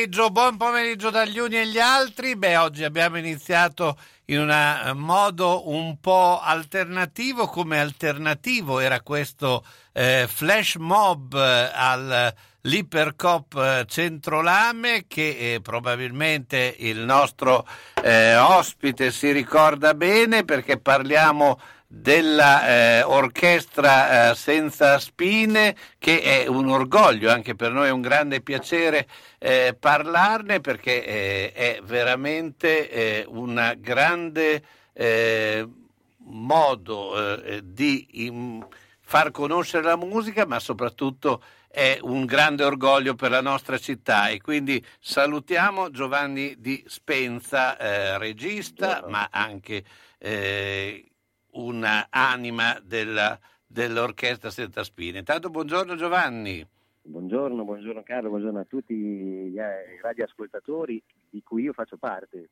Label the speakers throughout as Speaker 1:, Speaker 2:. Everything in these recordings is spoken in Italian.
Speaker 1: Pomeriggio, buon pomeriggio dagli uni e gli altri. Beh, oggi abbiamo iniziato in un eh, modo un po' alternativo, come alternativo era questo eh, flash mob eh, all'Ipercop eh, Centrolame che eh, probabilmente il nostro ospite si ricorda bene perché parliamo dell'orchestra eh, eh, senza spine che è un orgoglio anche per noi è un grande piacere eh, parlarne perché eh, è veramente eh, un grande eh, modo di in, far conoscere la musica ma soprattutto è un grande orgoglio per la nostra città. E quindi salutiamo Giovanni Di Spenza, regista, ma anche eh, un'anima della, dell'orchestra Senza Spine. Intanto buongiorno Giovanni.
Speaker 2: Buongiorno, buongiorno Carlo, buongiorno a tutti eh, radioascoltatori di cui io faccio parte.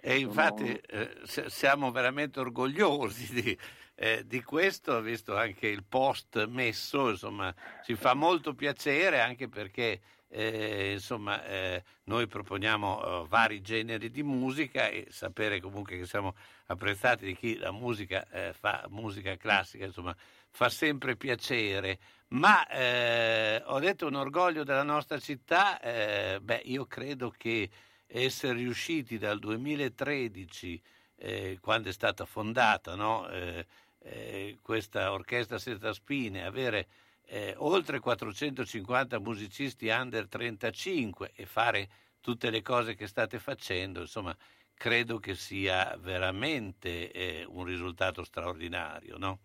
Speaker 1: E infatti eh, siamo veramente orgogliosi di, eh, di, questo, visto anche il post messo, insomma, ci fa molto piacere anche perché eh, insomma, eh, noi proponiamo uh, vari generi di musica e sapere comunque che siamo apprezzati di chi la musica eh, fa musica classica, insomma, fa sempre piacere. Ma eh, ho detto un orgoglio della nostra città, eh, beh, io credo che essere riusciti dal 2013, eh, quando è stata fondata no? eh, eh, questa orchestra senza spine, avere eh, oltre 450 musicisti under 35 e fare tutte le cose che state facendo, insomma, credo che sia veramente eh, un risultato straordinario, no?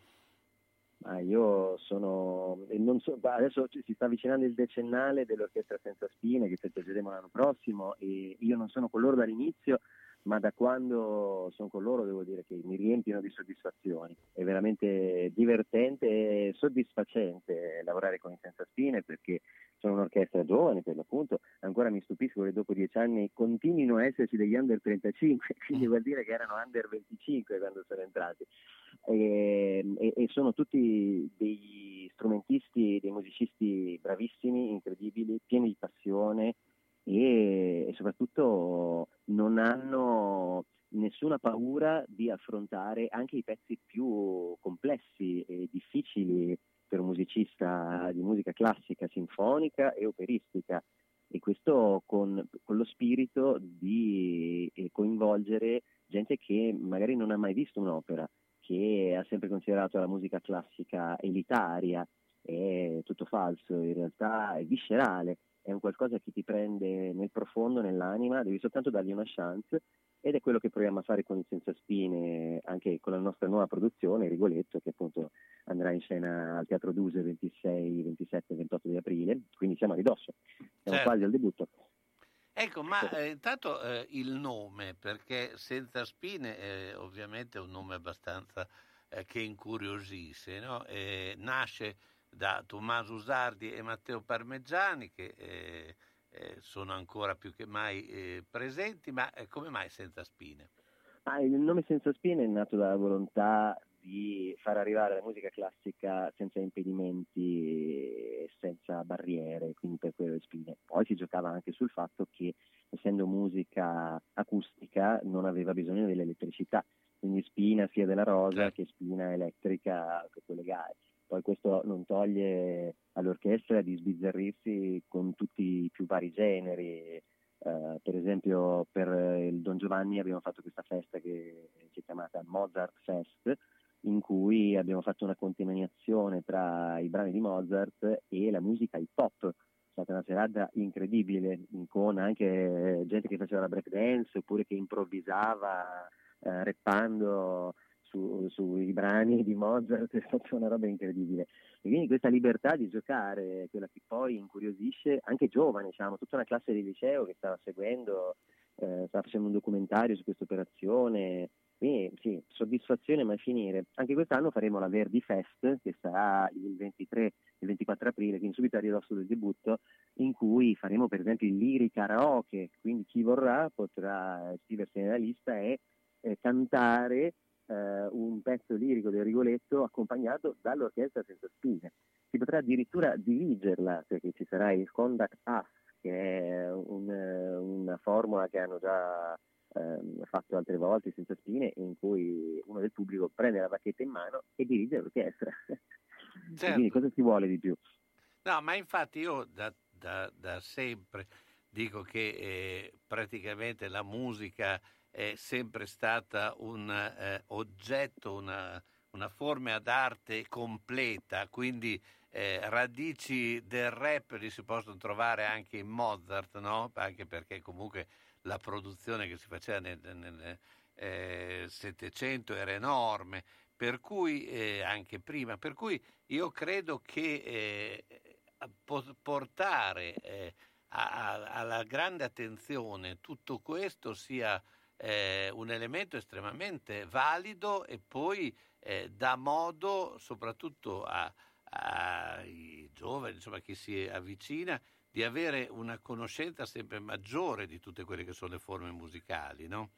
Speaker 2: Ah, io sono, so, adesso si sta avvicinando il decennale dell'Orchestra Senza Spine che festeggeremo l'anno prossimo e io non sono con loro dall'inizio, ma da quando sono con loro devo dire che mi riempiono di soddisfazioni. È veramente divertente e soddisfacente lavorare con i Senza Spine perché sono un'orchestra giovane per l'appunto, ancora mi stupisco che dopo dieci anni continuino a esserci degli under 35, quindi vuol dire che erano under 25 quando sono entrati. E, e, e sono tutti degli strumentisti, dei musicisti bravissimi, incredibili, pieni di passione e, e soprattutto non hanno nessuna paura di affrontare anche i pezzi più complessi e difficili per un musicista di musica classica, sinfonica e operistica. E questo con, con lo spirito di eh, coinvolgere gente che magari non ha mai visto un'opera, che ha sempre considerato la musica classica elitaria, è tutto falso, in realtà è viscerale è un qualcosa che ti prende nel profondo, nell'anima, devi soltanto dargli una chance ed è quello che proviamo a fare con il Senza Spine, anche con la nostra nuova produzione, Rigoletto, che appunto andrà in scena al Teatro Duse 26, 27 e 28 di aprile, quindi siamo a ridosso, siamo certo. quasi al debutto.
Speaker 1: Ecco, ma eh, intanto eh, il nome, perché Senza Spine è ovviamente un nome abbastanza eh, che incuriosisce, no? nasce da Tommaso Usardi e Matteo Parmeggiani che eh, eh, sono ancora più che mai eh, presenti, ma eh, come mai senza spine?
Speaker 2: Ah, il nome senza spine è nato dalla volontà di far arrivare la musica classica senza impedimenti e senza barriere, quindi per quelle spine. Poi si giocava anche sul fatto che essendo musica acustica non aveva bisogno dell'elettricità, quindi spina sia della rosa certo. che spina elettrica che collegare poi questo non toglie all'orchestra di sbizzarrirsi con tutti i più vari generi. Uh, per esempio per il Don Giovanni abbiamo fatto questa festa che si è chiamata Mozart Fest, in cui abbiamo fatto una contaminazione tra i brani di Mozart e la musica hip hop. È stata una serata incredibile, con anche gente che faceva la break dance oppure che improvvisava eh, rappando su, sui brani di Mozart è stata una roba incredibile. E quindi questa libertà di giocare, quella che poi incuriosisce anche giovani, diciamo, tutta una classe di liceo che stava seguendo, eh, stava facendo un documentario su questa operazione. Quindi sì, soddisfazione mai finire. Anche quest'anno faremo la Verdi Fest, che sarà il 23 il 24 aprile, quindi subito a ridosso del debutto, in cui faremo per esempio il Liri Karaoke, quindi chi vorrà potrà iscriversi nella lista e eh, cantare eh, un pezzo lirico del Rigoletto accompagnato dall'orchestra senza spine. Si potrà addirittura dirigerla perché ci sarà il Conduct Us, che è un, una formula che hanno già eh, fatto altre volte senza spine, in cui uno del pubblico prende la bacchetta in mano e dirige l'orchestra. Certo. Quindi cosa si vuole di più?
Speaker 1: No, ma infatti io da, da, da sempre dico che eh, praticamente la musica è sempre stata un eh, oggetto, una, una, forma d'arte completa, quindi eh, radici del rap li si possono trovare anche in Mozart, no? anche perché comunque la produzione che si faceva nel, eh, Settecento era enorme, per cui eh, anche prima, per cui io credo che eh, portare eh, alla grande attenzione tutto questo sia eh, un elemento estremamente valido e poi eh, dà modo soprattutto ai giovani, insomma chi si avvicina, di avere una conoscenza sempre maggiore di tutte quelle che sono le forme musicali, no?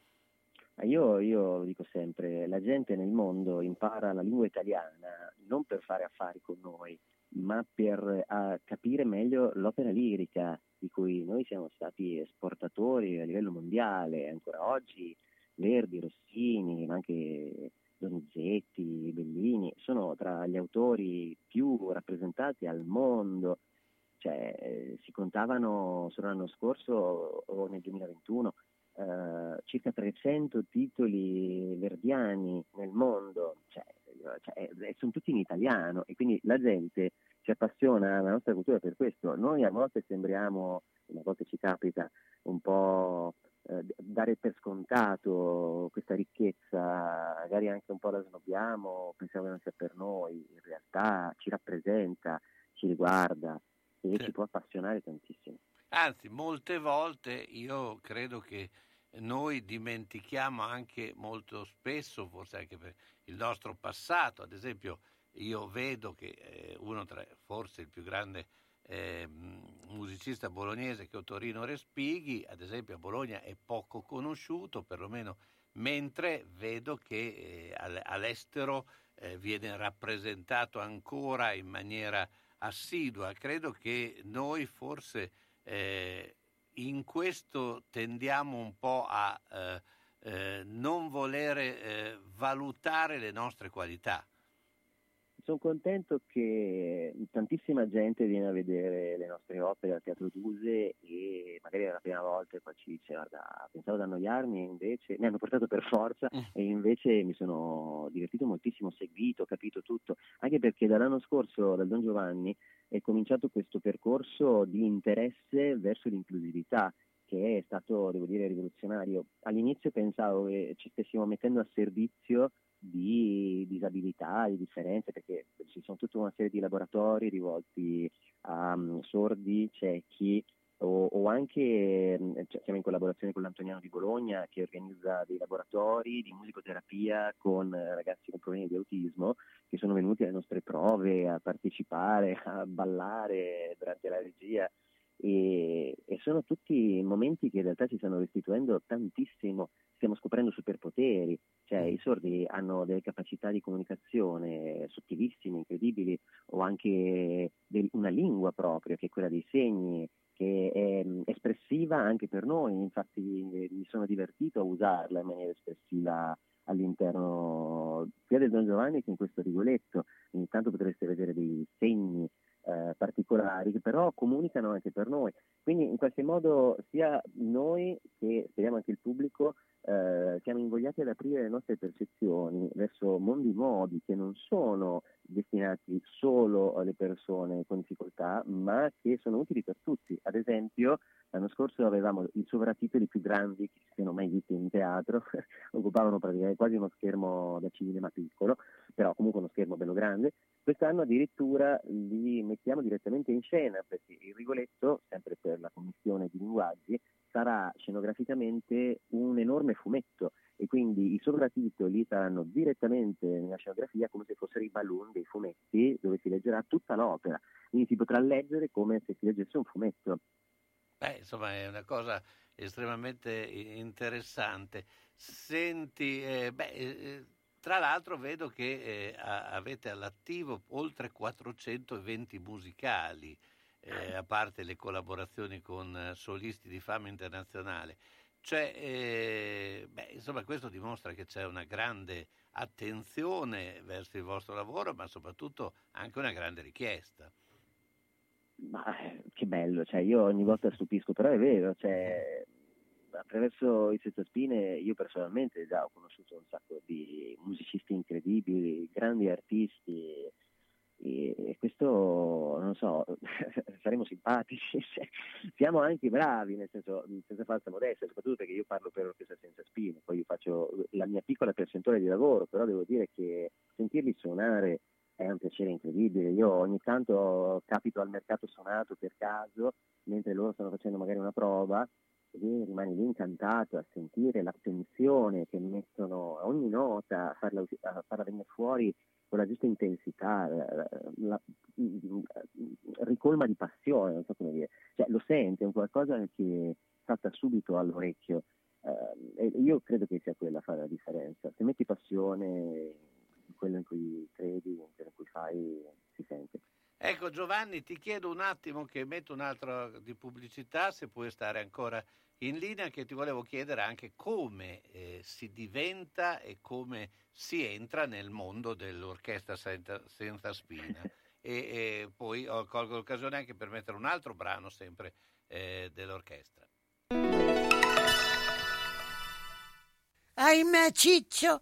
Speaker 2: Io, io dico sempre, la gente nel mondo impara la lingua italiana non per fare affari con noi, ma per capire meglio l'opera lirica, di cui noi siamo stati esportatori a livello mondiale, ancora oggi Verdi, Rossini, ma anche Donizetti, Bellini, sono tra gli autori più rappresentati al mondo. Cioè, eh, si contavano solo l'anno scorso o nel 2021 eh, circa 300 titoli verdiani nel mondo, cioè, cioè, eh, sono tutti in italiano e quindi la gente si appassiona alla nostra cultura per questo. Noi a volte sembriamo, a volte ci capita, un po' eh, dare per scontato questa ricchezza, magari anche un po' la snobbiamo, pensiamo che non sia per noi, in realtà ci rappresenta, ci riguarda e sì. ci può appassionare tantissimo.
Speaker 1: Anzi, molte volte io credo che noi dimentichiamo anche molto spesso, forse anche per il nostro passato, ad esempio io vedo che eh, uno tra forse il più grande eh, musicista bolognese che è Torino Respighi, ad esempio a Bologna è poco conosciuto, perlomeno mentre vedo che eh, all'estero eh, viene rappresentato ancora in maniera assidua. Credo che noi forse eh, in questo tendiamo un po' a eh, non volere valutare le nostre qualità.
Speaker 2: Sono contento che tantissima gente viene a vedere le nostre opere al Teatro Duse e magari è la prima volta e poi ci dice guarda pensavo ad annoiarmi e invece mi hanno portato per forza mm. e invece mi sono divertito moltissimo, seguito, capito tutto, anche perché dall'anno scorso dal Don Giovanni è cominciato questo percorso di interesse verso l'inclusività che è stato, devo dire, rivoluzionario. All'inizio pensavo che ci stessimo mettendo a servizio di disabilità, di differenze, perché ci sono tutta una serie di laboratori rivolti a um, sordi, ciechi, o, o anche cioè, siamo in collaborazione con l'Antoniano di Bologna che organizza dei laboratori di musicoterapia con ragazzi con problemi di autismo che sono venuti alle nostre prove a partecipare, a ballare durante la regia e, e sono tutti momenti che in realtà ci stanno restituendo tantissimo, stiamo scoprendo superpoteri, cioè i sordi hanno delle capacità di comunicazione sottilissime, incredibili, o anche del, una lingua propria che è quella dei segni, che è mm, espressiva anche per noi, infatti mi sono divertito a usarla in maniera espressiva all'interno sia del Don Giovanni che in questo rigoletto, ogni tanto potreste vedere dei segni eh, particolari che però comunicano anche per noi, quindi in qualche modo sia noi che speriamo anche il pubblico eh, siamo invogliati ad aprire le nostre percezioni verso mondi nuovi che non sono destinati solo alle persone con difficoltà, ma che sono utili per tutti. Ad esempio, l'anno scorso avevamo i sovratitoli più grandi che si siano mai visti in teatro, occupavano quasi uno schermo da cinema piccolo, però comunque uno schermo bello grande. Quest'anno addirittura li mettiamo direttamente in scena, perché il Rigoletto, sempre per la commissione di linguaggi, sarà scenograficamente un enorme fumetto e quindi i sovratitoli saranno direttamente nella scenografia come se fossero i balloon dei fumetti dove si leggerà tutta l'opera, quindi si potrà leggere come se si leggesse un fumetto.
Speaker 1: Beh, insomma, è una cosa estremamente interessante. Senti, eh, beh, eh, tra l'altro vedo che eh, avete all'attivo oltre 420 musicali eh, a parte le collaborazioni con eh, solisti di fama internazionale. Cioè, eh, beh, insomma, questo dimostra che c'è una grande attenzione verso il vostro lavoro, ma soprattutto anche una grande richiesta.
Speaker 2: Ma che bello, cioè, io ogni volta stupisco, però è vero, cioè, attraverso i Senza Spine io personalmente già ho conosciuto un sacco di musicisti incredibili, grandi artisti, e questo, non so, saremo simpatici, siamo anche bravi, nel senso, senza falsa modestia, soprattutto perché io parlo per l'orchestra senza spine, poi io faccio la mia piccola percentuale di lavoro, però devo dire che sentirli suonare è un piacere incredibile. Io ogni tanto capito al mercato suonato per caso, mentre loro stanno facendo magari una prova, rimani lì incantato a sentire l'attenzione che mettono a ogni nota, a farla, a farla venire fuori con la giusta intensità, la, la, ricolma di passione, non so come dire, cioè, lo sente, è un qualcosa che salta subito all'orecchio uh, e io credo che sia quella a fare la differenza. Se metti passione in quello in cui credi, in quello in cui fai, si sente.
Speaker 1: Ecco Giovanni, ti chiedo un attimo che metto un'altra di pubblicità, se puoi stare ancora in linea, che ti volevo chiedere anche come eh, si diventa e come si entra nel mondo dell'orchestra senza, senza spina. e, e poi oh, colgo l'occasione anche per mettere un altro brano sempre eh, dell'orchestra.
Speaker 3: Ahimè Ciccio,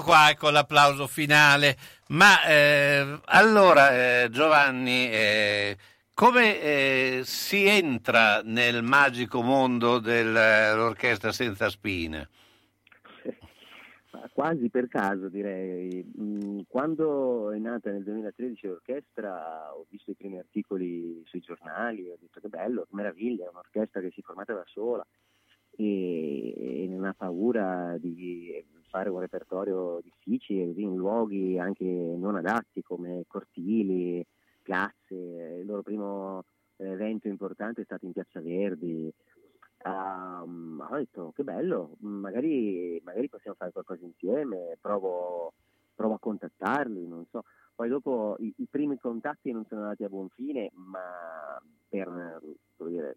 Speaker 1: Ecco qua con l'applauso finale. Ma eh, allora, eh, Giovanni, eh, come eh, si entra nel magico mondo dell'orchestra senza spine?
Speaker 2: Quasi per caso direi. Mm, quando è nata nel 2013 l'orchestra ho visto i primi articoli sui giornali, ho detto che bello, che meraviglia, è un'orchestra che si è formata da sola e, e non ha paura di fare un repertorio difficile in luoghi anche non adatti come cortili, piazze. Il loro primo evento importante è stato in Piazza Verdi. Um, ho detto che bello, magari, magari, possiamo fare qualcosa insieme, provo, provo a contattarli, non so. Poi dopo i, i, primi contatti non sono andati a buon fine, ma per dire,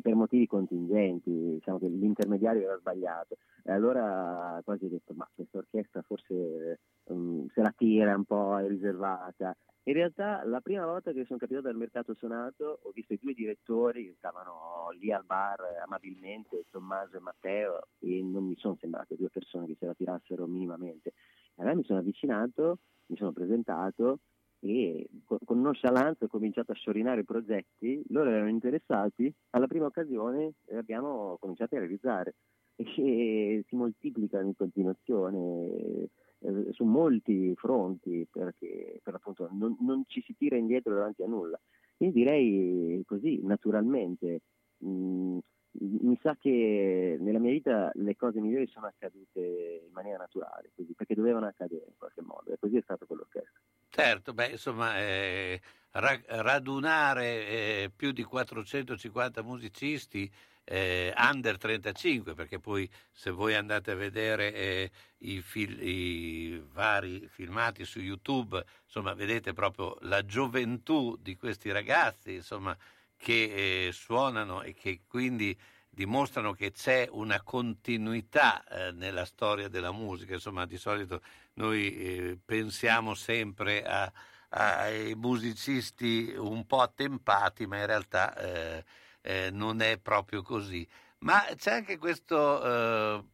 Speaker 2: per motivi contingenti, diciamo che l'intermediario era sbagliato. E allora quasi ho detto, ma questa orchestra forse um, se la tira un po', è riservata. In realtà la prima volta che sono capitato al mercato suonato ho visto i due direttori che stavano lì al bar amabilmente, Tommaso e Matteo, e non mi sono sembrate due persone che se la tirassero minimamente. Allora mi sono avvicinato, mi sono presentato e con nonchalance ho cominciato a sciorinare progetti, loro erano interessati, alla prima occasione abbiamo cominciato a realizzare e si moltiplicano in continuazione eh, su molti fronti perché per l'appunto non, non, ci si tira indietro davanti a nulla. Quindi direi così, naturalmente, mh, mi sa che nella mia vita le cose migliori sono accadute in maniera naturale, così, perché dovevano accadere in qualche modo e così è stato con l'orchestra.
Speaker 1: Certo, beh, insomma, eh, radunare eh, più di 450 musicisti eh, under 35, perché poi se voi andate a vedere eh, i, fil- i, vari filmati su YouTube, insomma, vedete proprio la gioventù di questi ragazzi, insomma, che eh, suonano e che quindi dimostrano che c'è una continuità eh, nella storia della musica. Insomma, di solito noi eh, pensiamo sempre a, ai musicisti un po' attempati, ma in realtà eh, eh non è proprio così. Ma c'è anche questa eh,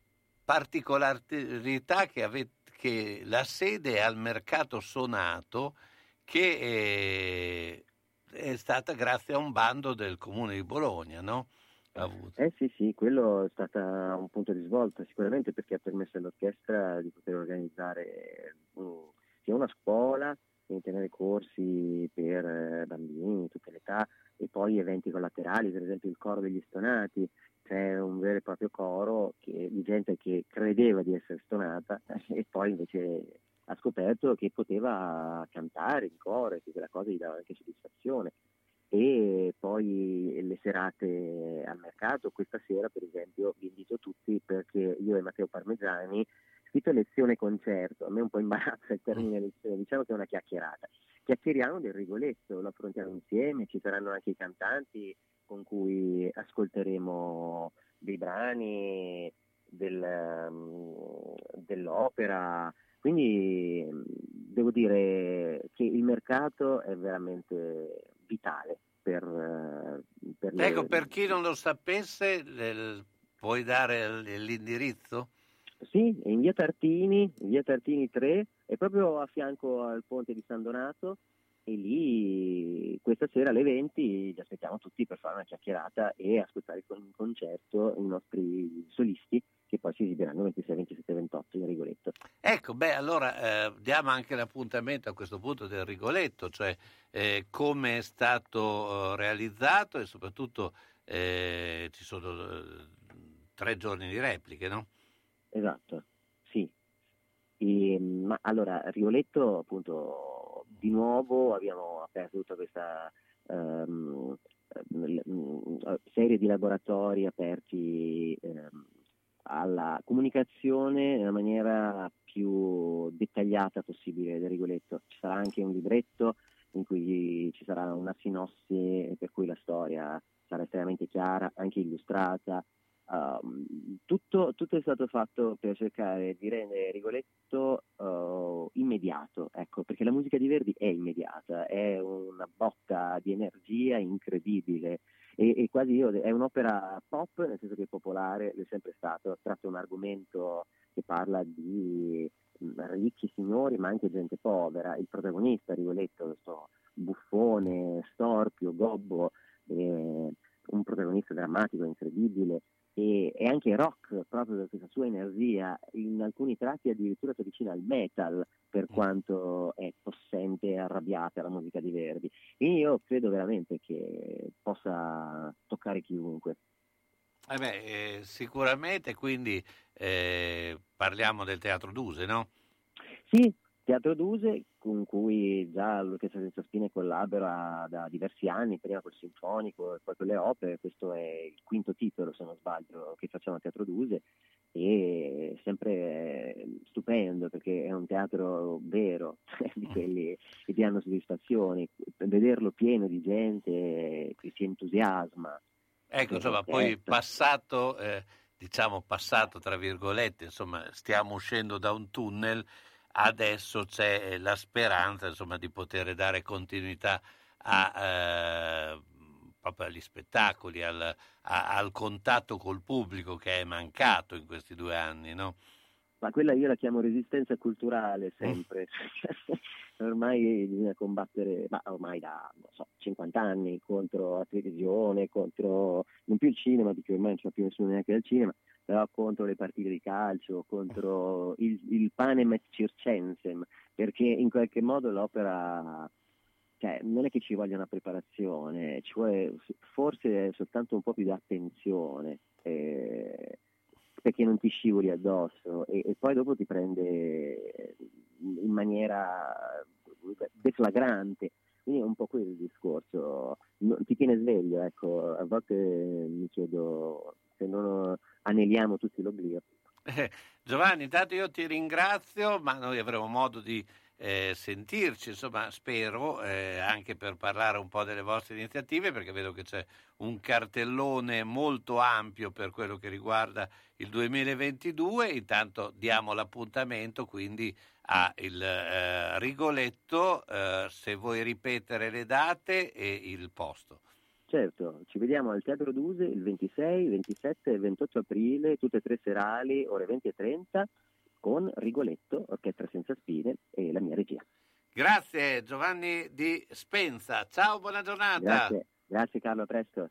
Speaker 1: particolarità che, avete, che la sede è al mercato sonato che è stata grazie a un bando del comune di Bologna, no?
Speaker 2: avuto. Eh sì, sì, quello è stato un punto di svolta sicuramente perché ha permesso all'orchestra di poter organizzare um, sia una scuola, quindi tenere corsi per eh, bambini di tutte le età e poi eventi collaterali, per esempio il coro degli stonati, c'è un vero e proprio coro che, di gente che credeva di essere stonata e poi invece ha scoperto che poteva cantare in coro che quella cosa gli dava anche soddisfazione e poi le serate al mercato. Questa sera, per esempio, vi invito tutti perché io e Matteo Parmegiani, scritto lezione concerto, a me un po' imbarazza il termine lezione, diciamo che è una chiacchierata. Chiacchieriamo del Rigoletto, lo affrontiamo insieme, ci saranno anche i cantanti con cui ascolteremo dei brani del, um, dell'opera. Quindi devo dire che il mercato è veramente vitale per, eh, per
Speaker 1: Ecco, le... per chi non lo sapesse, puoi dare l'indirizzo?
Speaker 2: Sì, in via Tartini, in via Tartini 3, è proprio a fianco al ponte di San Donato e lì questa sera alle 20 li aspettiamo tutti per fare una chiacchierata e ascoltare il concerto i nostri solisti che poi si esibiranno 26, 27, 28 in Rigoletto.
Speaker 1: Ecco, beh, allora eh, diamo anche l'appuntamento a questo punto del Rigoletto, cioè eh, come è stato eh, realizzato e soprattutto eh, ci sono eh, tre giorni di repliche, no?
Speaker 2: Esatto, sì. E, ma allora, Rigoletto, appunto, di nuovo abbiamo aperto tutta questa um, serie di laboratori aperti um, alla comunicazione nella maniera più dettagliata possibile del Rigoletto. Ci sarà anche un libretto in cui ci sarà una sinossi per cui la storia sarà estremamente chiara, anche illustrata. Um, tutto, tutto, è stato fatto per cercare di rendere Rigoletto uh, immediato, ecco, perché la musica di Verdi è immediata, è una botta di energia incredibile e, e quasi io, è un'opera pop, nel senso che è popolare, è sempre stato, tratta un argomento che parla di ricchi signori ma anche gente povera, il protagonista Rigoletto, questo buffone, storpio, gobbo, eh, un protagonista drammatico, incredibile, e, e, anche rock proprio per questa sua energia, in alcuni tratti addirittura si avvicina al metal per mm. quanto è possente e arrabbiata la musica di Verdi. Quindi io credo veramente che possa toccare chiunque.
Speaker 1: Eh beh, eh, sicuramente, quindi eh, parliamo del Teatro Duse, no?
Speaker 2: Sì, Teatro Duse, con cui già l'Orchestra Senza Spine collabora da diversi anni, prima col Sinfonico e poi con le opere, questo è il quinto titolo, se non sbaglio, che facciamo a Teatro Duse e è sempre stupendo perché è un teatro vero, di quelli che ti danno soddisfazioni, vederlo pieno di gente che si entusiasma
Speaker 1: Ecco, insomma, poi
Speaker 2: Certo.
Speaker 1: passato, eh, diciamo passato tra virgolette, insomma, stiamo uscendo da un tunnel, adesso c'è eh, la speranza, insomma, di poter dare continuità a, eh, proprio agli spettacoli, al, a- al contatto col pubblico che è mancato in questi due anni, no?
Speaker 2: Ma quella io la chiamo resistenza culturale sempre. ormai bisogna combattere, ma ormai da non so, 50 anni contro la televisione, contro non più il cinema, perché ormai non c'è più nessuno neanche del cinema, però contro le partite di calcio, contro il, il panem et circensem, perché in qualche modo l'opera cioè, non è che ci voglia una preparazione, ci vuole forse soltanto un po' più di attenzione. eh, perché non ti scivoli addosso e, e poi dopo ti prende in maniera deflagrante. Quindi è un po' quello il discorso. Ti tiene sveglio, ecco. A volte mi chiedo se non aneliamo tutti l'oblio.
Speaker 1: Eh, Giovanni, intanto io ti ringrazio, ma noi avremo modo di eh, sentirci, insomma, spero, eh, anche per parlare un po' delle vostre iniziative, perché vedo che c'è un cartellone molto ampio per quello che riguarda il 2022. Intanto diamo l'appuntamento quindi a il eh, Rigoletto, eh, se vuoi ripetere le date e il posto.
Speaker 2: Certo, ci vediamo al Teatro Duse il 26, 27 e 28 aprile, tutte e tre serali, ore 20 e 30, con Rigoletto, Orchestra Senza Spine e la mia regia.
Speaker 1: Grazie Giovanni Di Spenza, ciao, buona giornata.
Speaker 2: Grazie, grazie Carlo, a presto.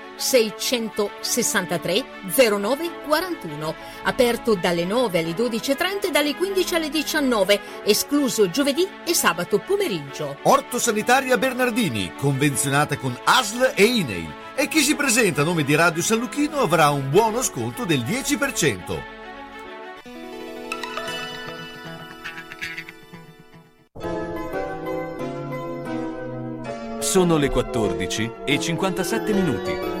Speaker 4: 663 0941. Aperto dalle 9 alle 12.30 e dalle 15 alle 19, escluso giovedì e sabato pomeriggio.
Speaker 5: Orto Sanitaria Bernardini, convenzionata con ASL e INEIL. E chi si presenta a nome di Radio San Lucchino avrà un buono sconto del 10%.
Speaker 6: Sono le 14 e 57 minuti.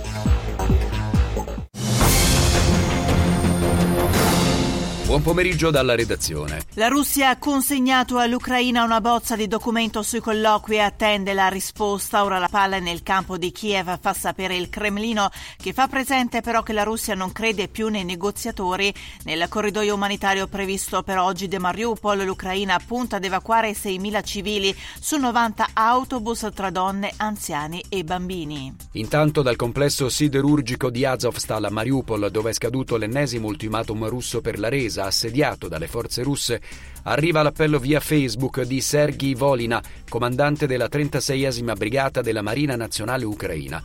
Speaker 7: Buon pomeriggio dalla redazione.
Speaker 8: La Russia ha consegnato all'Ucraina una bozza di documento sui colloqui e attende la risposta. Ora la palla è nel campo di Kiev, fa sapere il Cremlino, che fa presente però che la Russia non crede più nei negoziatori. Nel corridoio umanitario previsto per oggi da Mariupol, l'Ucraina punta ad evacuare 6.000 civili su 90 autobus tra donne, anziani e bambini.
Speaker 7: Intanto dal complesso siderurgico di Azovstal a Mariupol, dove è scaduto l'ennesimo ultimatum russo per la resa, assediato dalle forze russe, arriva l'appello via Facebook di Sergei Volina, comandante della 36esima brigata della Marina Nazionale Ucraina.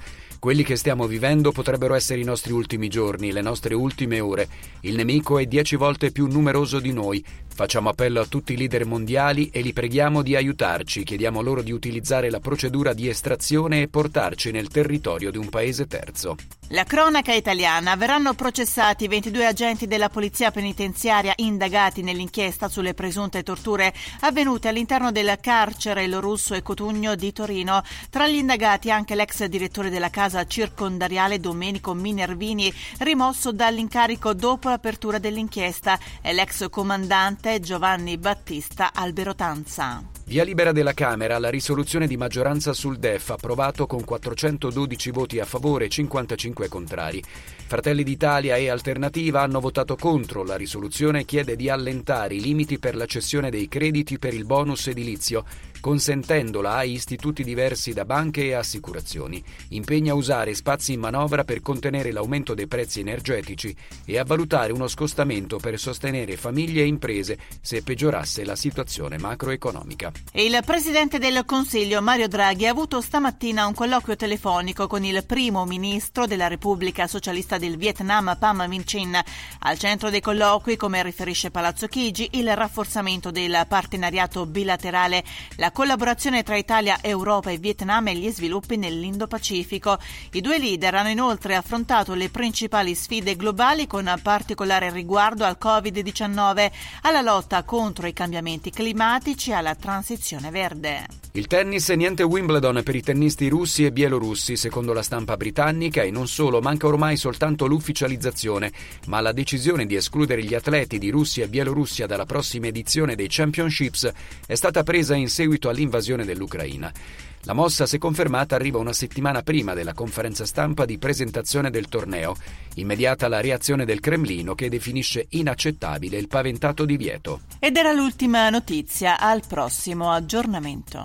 Speaker 7: Quelli che stiamo vivendo potrebbero essere i nostri ultimi giorni, le nostre ultime ore. Il nemico è dieci volte più numeroso di noi. Facciamo appello a tutti i leader mondiali e li preghiamo di aiutarci. Chiediamo loro di utilizzare la procedura di estrazione e portarci nel territorio di un paese terzo.
Speaker 8: La cronaca italiana. Verranno processati 22 agenti della polizia penitenziaria indagati nell'inchiesta sulle presunte torture avvenute all'interno del carcere Lo Russo e Cotugno di Torino. Tra gli indagati anche l'ex direttore della casa circondariale Domenico Minervini, rimosso dall'incarico dopo l'apertura dell'inchiesta, e l'ex comandante Giovanni Battista Alberotanza.
Speaker 7: Via libera della Camera la risoluzione di maggioranza sul DEF approvato con 412 voti a favore e 55 contrari. Fratelli d'Italia e Alternativa hanno votato contro la risoluzione chiede di allentare i limiti per la cessione dei crediti per il bonus edilizio, consentendola a istituti diversi da banche e assicurazioni. Impegna a usare spazi in manovra per contenere l'aumento dei prezzi energetici e a valutare uno scostamento per sostenere famiglie e imprese se peggiorasse la situazione macroeconomica.
Speaker 8: Il Presidente del Consiglio Mario Draghi ha avuto stamattina un colloquio telefonico con il primo ministro della Repubblica Socialista del Vietnam Pham Minh Chinh. Al centro dei colloqui, come riferisce Palazzo Chigi, il rafforzamento del partenariato bilaterale, la collaborazione tra Italia, Europa e Vietnam e gli sviluppi nell'Indo-Pacifico. I due leader hanno inoltre affrontato le principali sfide globali con particolare riguardo al Covid-19, alla lotta contro i cambiamenti climatici e alla transizione verde.
Speaker 7: Il tennis e niente Wimbledon per i tennisti russi e bielorussi, secondo la stampa britannica, e non solo, manca ormai soltanto l'ufficializzazione, ma la decisione di escludere gli atleti di Russia e Bielorussia dalla prossima edizione dei Championships è stata presa in seguito all'invasione dell'Ucraina. La mossa, se confermata, arriva una settimana prima della conferenza stampa di presentazione del torneo. Immediata la reazione del Cremlino che definisce inaccettabile il paventato divieto.
Speaker 8: Ed era l'ultima notizia. Al prossimo aggiornamento.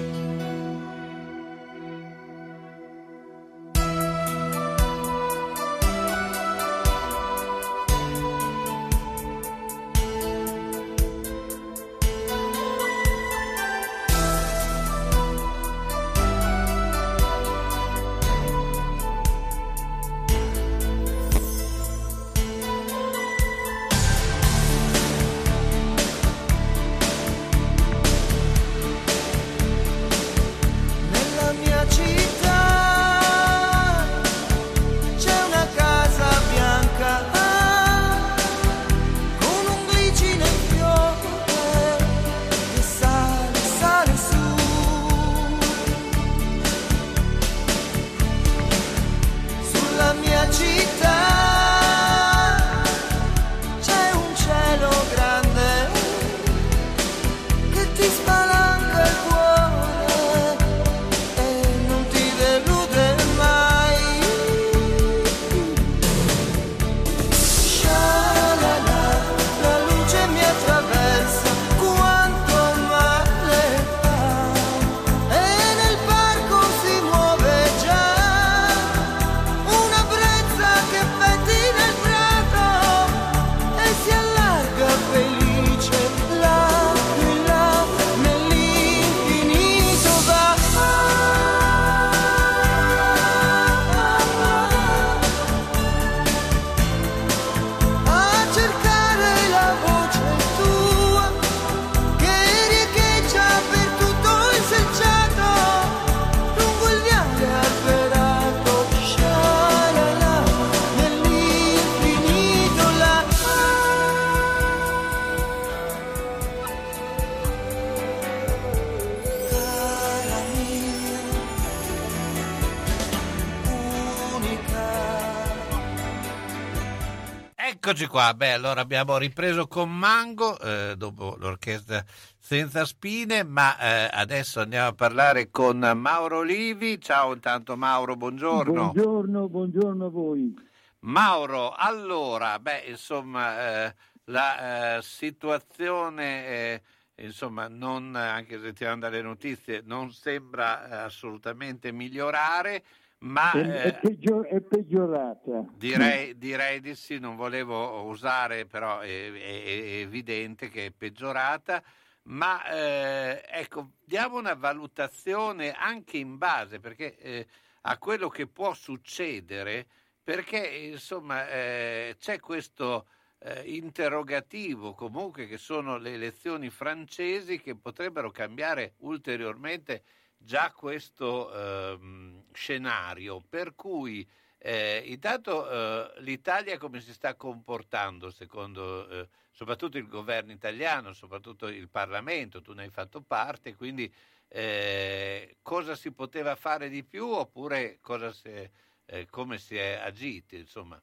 Speaker 1: Qua, beh allora abbiamo ripreso con Mango eh, dopo l'orchestra senza spine, ma eh, adesso andiamo a parlare con Mauro Olivi. Ciao intanto Mauro, buongiorno.
Speaker 9: Buongiorno, buongiorno a voi.
Speaker 1: Mauro, allora, beh insomma eh, la eh, situazione... Eh, insomma, non, anche se ti dalle notizie, non sembra eh, assolutamente migliorare. Ma,
Speaker 9: è,
Speaker 1: eh,
Speaker 9: peggior- è peggiorata.
Speaker 1: Direi, direi, di sì, non volevo usare, però è, è, è evidente che è peggiorata. Ma eh, ecco, diamo una valutazione anche in base perché, eh, a quello che può succedere, perché insomma eh, c'è questo eh, interrogativo comunque che sono le elezioni francesi che potrebbero cambiare ulteriormente già questo ehm, scenario, per cui eh, intanto eh, l'Italia come si sta comportando secondo eh, soprattutto il governo italiano, soprattutto il Parlamento, tu ne hai fatto parte, quindi eh, cosa si poteva fare di più oppure si è, eh, come si è agiti? Insomma.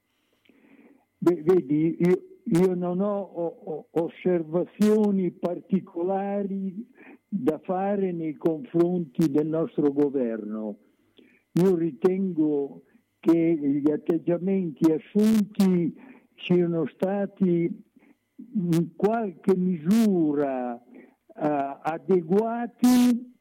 Speaker 9: Beh, vedi, io, io non ho, ho, osservazioni particolari da fare nei confronti del nostro governo. Io ritengo che gli atteggiamenti assunti siano stati in qualche misura uh, adeguati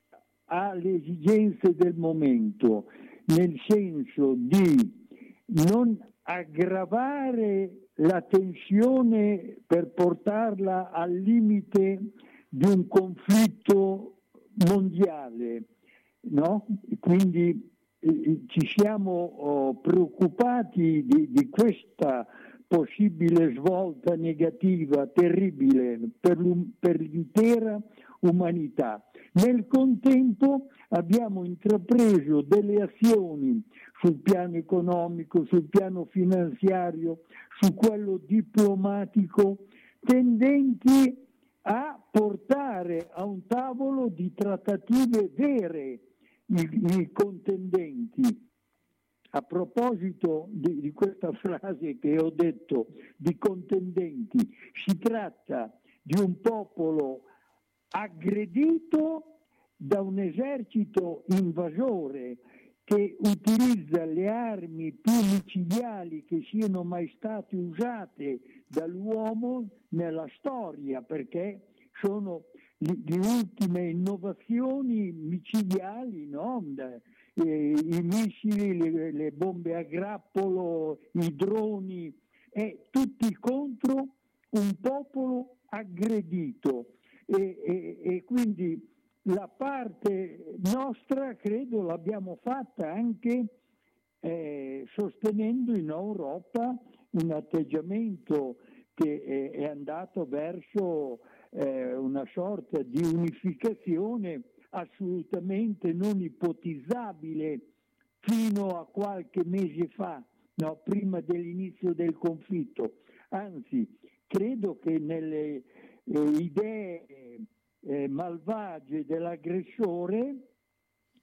Speaker 9: alle esigenze del momento, nel senso di non aggravare la tensione per portarla al limite di un conflitto mondiale, no? Quindi ci siamo oh, preoccupati di, di, questa possibile svolta negativa, terribile per, per l'intera umanità. Nel contempo abbiamo intrapreso delle azioni sul piano economico, sul piano finanziario, su quello diplomatico, tendenti a portare a un tavolo di trattative vere i, i contendenti. A proposito di, di, questa frase che ho detto di contendenti, si tratta di un popolo aggredito da un esercito invasore che utilizza le armi più micidiali che siano mai state usate dall'uomo nella storia, perché sono le, ultime innovazioni micidiali, no? eh, i missili, le, le, bombe a grappolo, i droni, e tutti contro un popolo aggredito. e, e, e quindi la parte nostra credo l'abbiamo fatta anche eh, sostenendo in Europa un atteggiamento che è, è andato verso eh, una sorta di unificazione assolutamente non ipotizzabile fino a qualche mese fa, no, prima dell'inizio del conflitto. Anzi, credo che nelle eh, idee eh, malvagie dell'aggressore,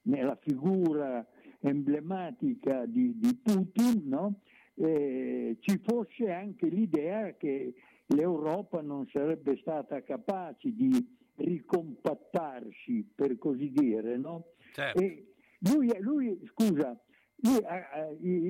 Speaker 9: nella figura emblematica di, di Putin, no? eh, ci fosse anche l'idea che l'Europa non sarebbe stata capace di ricompattarsi, per così dire. No? Certo. Lui, lui, scusa,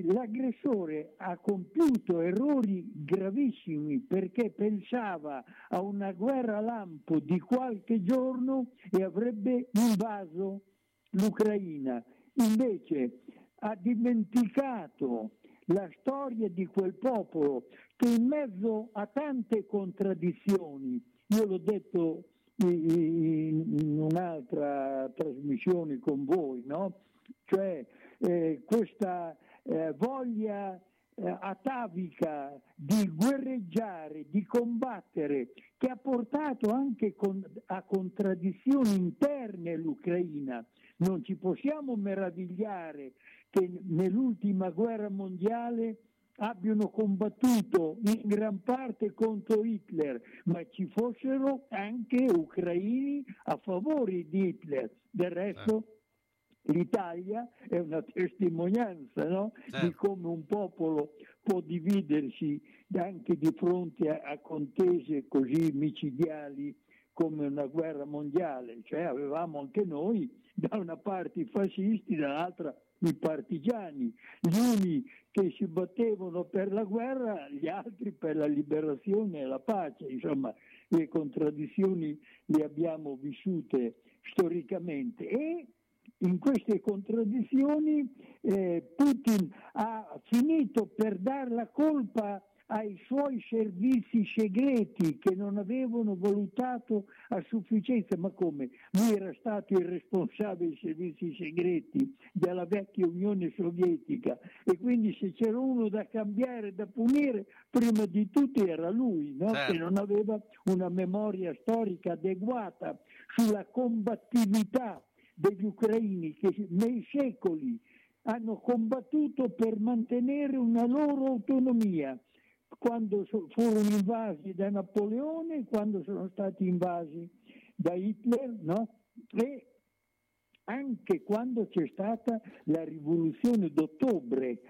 Speaker 9: l'aggressore ha compiuto errori gravissimi perché pensava a una guerra lampo di qualche giorno e avrebbe invaso l'Ucraina. Invece ha dimenticato la storia di quel popolo che in mezzo a tante contraddizioni, io l'ho detto in un'altra trasmissione con voi, no? cioè eh, questa eh, voglia eh, atavica di guerreggiare, di combattere, che ha portato anche con, a contraddizioni interne all'Ucraina. Non ci possiamo meravigliare che nell'ultima guerra mondiale abbiano combattuto in gran parte contro Hitler, ma ci fossero anche ucraini a favore di Hitler. Del resto l'Italia è una testimonianza no?
Speaker 1: Certo.
Speaker 9: di come un popolo può dividersi anche di fronte a, a contese così micidiali come una guerra mondiale, cioè avevamo anche noi da una parte i fascisti, dall'altra i partigiani, gli uni che si battevano per la guerra, gli altri per la liberazione e la pace, insomma le contraddizioni le abbiamo vissute storicamente. E in queste contraddizioni eh, Putin ha finito per dar la colpa ai suoi servizi segreti che non avevano valutato a sufficienza, ma come? Lui era stato il responsabile dei servizi segreti della vecchia Unione Sovietica e quindi se c'era uno da cambiare, da punire, prima di tutti era lui, no?
Speaker 1: Certo.
Speaker 9: che non aveva una memoria storica adeguata sulla combattività degli ucraini che nei secoli hanno combattuto per mantenere una loro autonomia quando furono invasi da Napoleone, quando sono stati invasi da Hitler, no? E anche quando c'è stata la rivoluzione d'ottobre,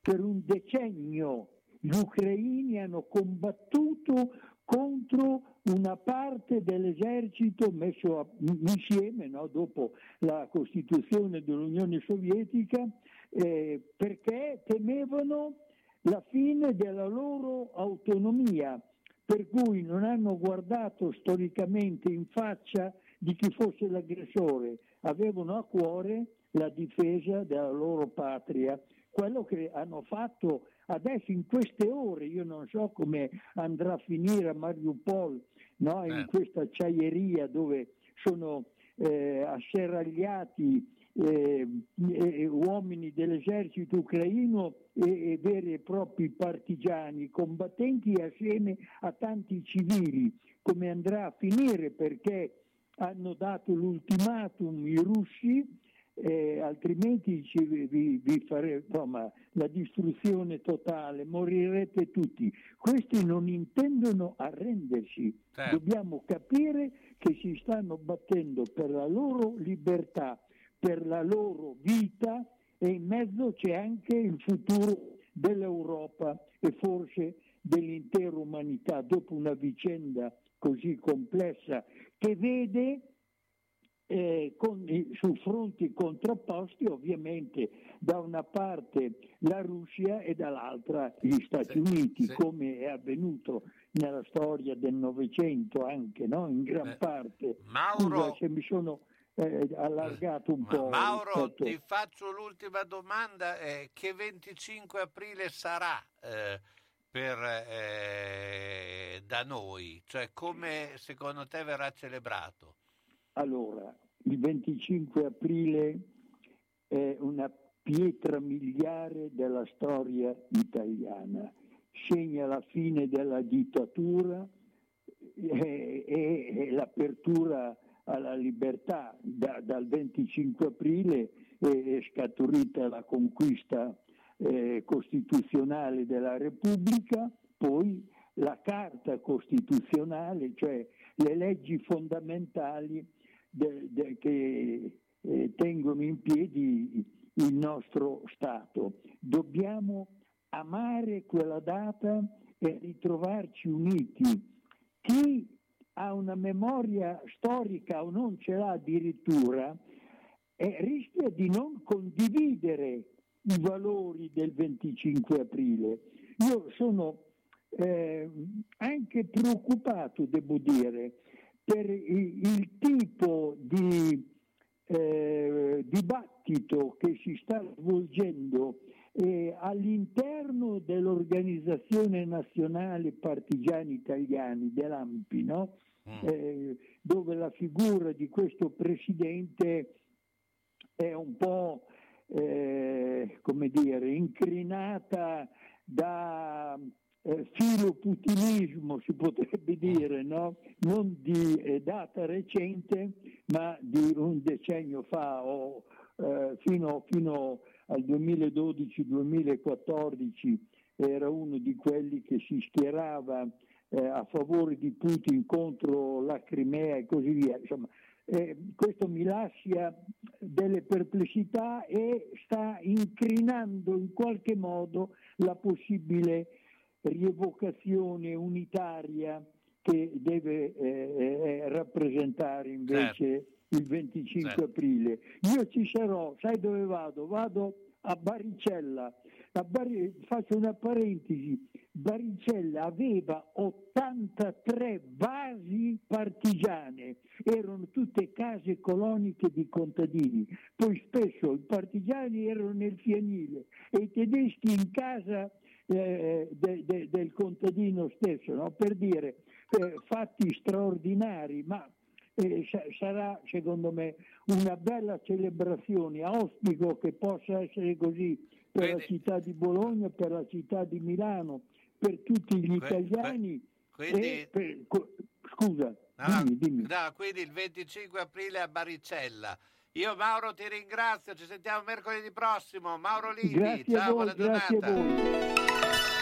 Speaker 9: per un decennio gli ucraini hanno combattuto contro una parte dell'esercito messo a- insieme no? dopo la costituzione dell'Unione Sovietica eh, perché temevano la fine della loro autonomia, per cui non hanno guardato storicamente in faccia di chi fosse l'aggressore, avevano a cuore la difesa della loro patria. Quello che hanno fatto adesso in queste ore, io non so come andrà a finire a Mariupol, no? in
Speaker 1: Eh.
Speaker 9: questa acciaieria dove sono eh, asserragliati eh, eh, uomini dell'esercito ucraino e, e veri e propri partigiani, combattenti assieme a tanti civili, come andrà a finire perché hanno dato l'ultimatum i russi, eh, altrimenti ci, vi, vi fare, insomma, la distruzione totale, morirete tutti. Questi non intendono arrendersi,
Speaker 1: Certo.
Speaker 9: dobbiamo capire che si stanno battendo per la loro libertà, per la loro vita e in mezzo c'è anche il futuro dell'Europa e forse dell'intera umanità dopo una vicenda così complessa che vede eh, con- su fronti contrapposti ovviamente da una parte la Russia e dall'altra gli Stati
Speaker 1: Sì,
Speaker 9: Uniti
Speaker 1: sì.
Speaker 9: come è avvenuto nella storia del Novecento anche no? in gran
Speaker 1: Eh,
Speaker 9: parte
Speaker 1: Mauro-
Speaker 9: Scusa se mi sono eh, allargato un
Speaker 1: Ma
Speaker 9: po'
Speaker 1: Mauro,
Speaker 9: rispetto-
Speaker 1: ti faccio l'ultima domanda. eh, che 25 aprile sarà eh, per, eh, da noi? Cioè, come secondo te verrà celebrato?
Speaker 9: Allora, il 25 aprile è una pietra miliare della storia italiana, segna la fine della dittatura e, e- e l'apertura alla libertà. Da- dal 25 aprile è, scaturita la conquista eh, costituzionale della Repubblica, poi la Carta Costituzionale, cioè le leggi fondamentali de- de- che eh, tengono in piedi il nostro Stato. Dobbiamo amare quella data e ritrovarci uniti. Chi ha una memoria storica o non ce l'ha addirittura, eh, rischia di non condividere i valori del 25 aprile. Io sono eh, anche preoccupato, devo dire, per il tipo di eh, dibattito che si sta svolgendo eh, all'interno dell'Organizzazione Nazionale Partigiani Italiani, dell'AMPI, no?
Speaker 1: Mm.
Speaker 9: Eh, dove la figura di questo presidente è un po' eh, come dire, incrinata da eh, filoputinismo, si potrebbe dire, no? non di eh, data recente, ma di un decennio fa o eh, fino, fino al 2012-2014 era uno di quelli che si schierava eh, a favore di Putin contro la Crimea e così via. Insomma, eh, questo mi lascia delle perplessità e sta incrinando in qualche modo la possibile rievocazione unitaria che deve eh, rappresentare invece certo. Il 25 certo. aprile. Io ci sarò, sai dove vado? Vado a Baricella. Bar- faccio una parentesi, Baricella aveva 83 basi partigiane, erano tutte case coloniche di contadini, poi spesso i partigiani erano nel fianile e i tedeschi in casa eh, de, de, del contadino stesso, no? per dire eh, fatti straordinari, ma eh, sarà secondo me una bella celebrazione, auspico che possa essere così per quindi, la città di Bologna, per la città di Milano, per tutti gli italiani.
Speaker 1: Quindi,
Speaker 9: per, scusa,
Speaker 1: no, dimmi, dimmi. No, quindi il 25 aprile a Baricella. Io Mauro ti ringrazio, ci sentiamo mercoledì prossimo. Mauro Lidi, ciao,
Speaker 9: voi,
Speaker 1: buona giornata.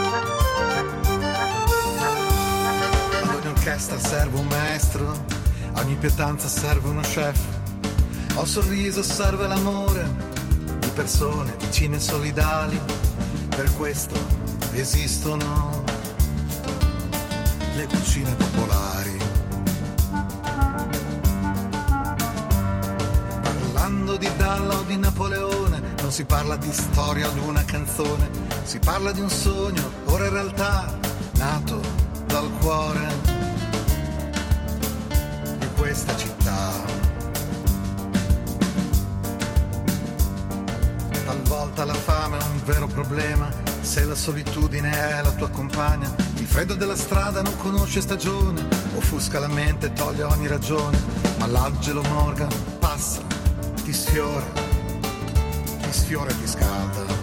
Speaker 10: Orchestra serve un maestro, a ogni pietanza serve uno chef, al sorriso serve l'amore di persone vicine e solidali, per questo esistono le cucine popolari. Parlando di Dalla o di Napoleone, non si parla di storia o di una canzone, si parla di un sogno, ora in realtà nato dal cuore questa città. Talvolta la fame è un vero problema, se la solitudine è la tua compagna, il freddo della strada non conosce stagione, offusca la mente e toglie ogni ragione, ma l'angelo Morgan passa, ti sfiora, ti sfiora e ti scalda.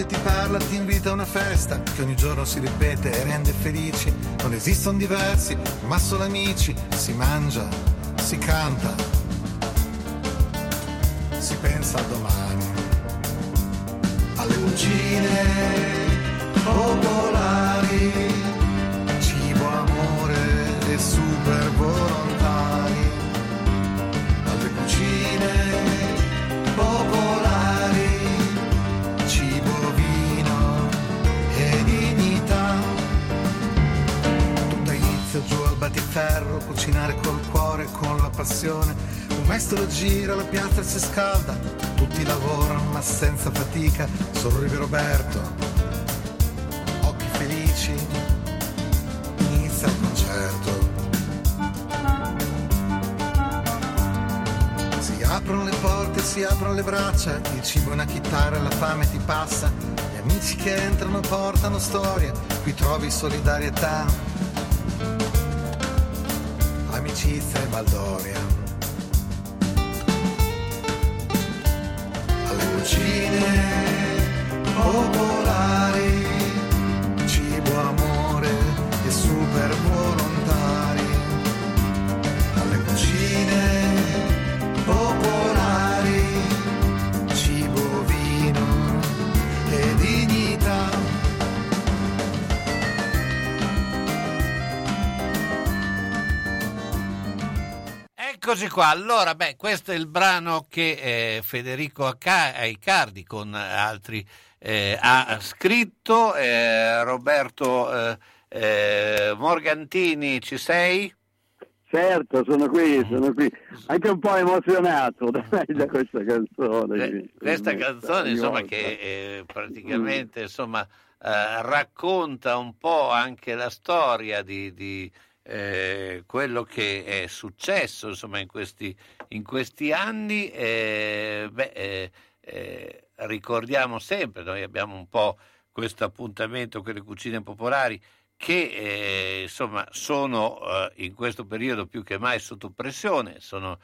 Speaker 10: Accoglie, ti parla, ti invita a una festa che ogni giorno si ripete e rende felici. Non esistono diversi, ma solo amici. Si mangia, si canta, si pensa a domani. Alle cucine popolari, ferro, cucinare col cuore, e con la passione. Un maestro gira, la piazza si scalda, tutti lavorano ma senza fatica, sorride Roberto. Occhi felici, inizia il concerto. Si aprono le porte, si aprono le braccia, il cibo è una chitarra, la fame ti passa. Gli amici che entrano portano storia, qui trovi solidarietà amicizia e baldoria. Alle cucine popolari,
Speaker 1: Eccoci qua, allora, beh, questo è il brano che eh, Federico Aicardi con altri eh, ha scritto. Eh, Roberto eh, eh, Morgantini, ci sei?
Speaker 11: Certo, sono qui, sono qui. Anche un po' emozionato da questa canzone.
Speaker 1: Eh, questa canzone, insomma, che praticamente insomma, eh, racconta un po' anche la storia di, di, eh, quello che è successo insomma, in, questi, in questi anni. eh, beh, eh, eh, ricordiamo sempre, noi abbiamo un po' questo appuntamento con le cucine popolari che eh, insomma sono eh, in questo periodo più che mai sotto pressione, sono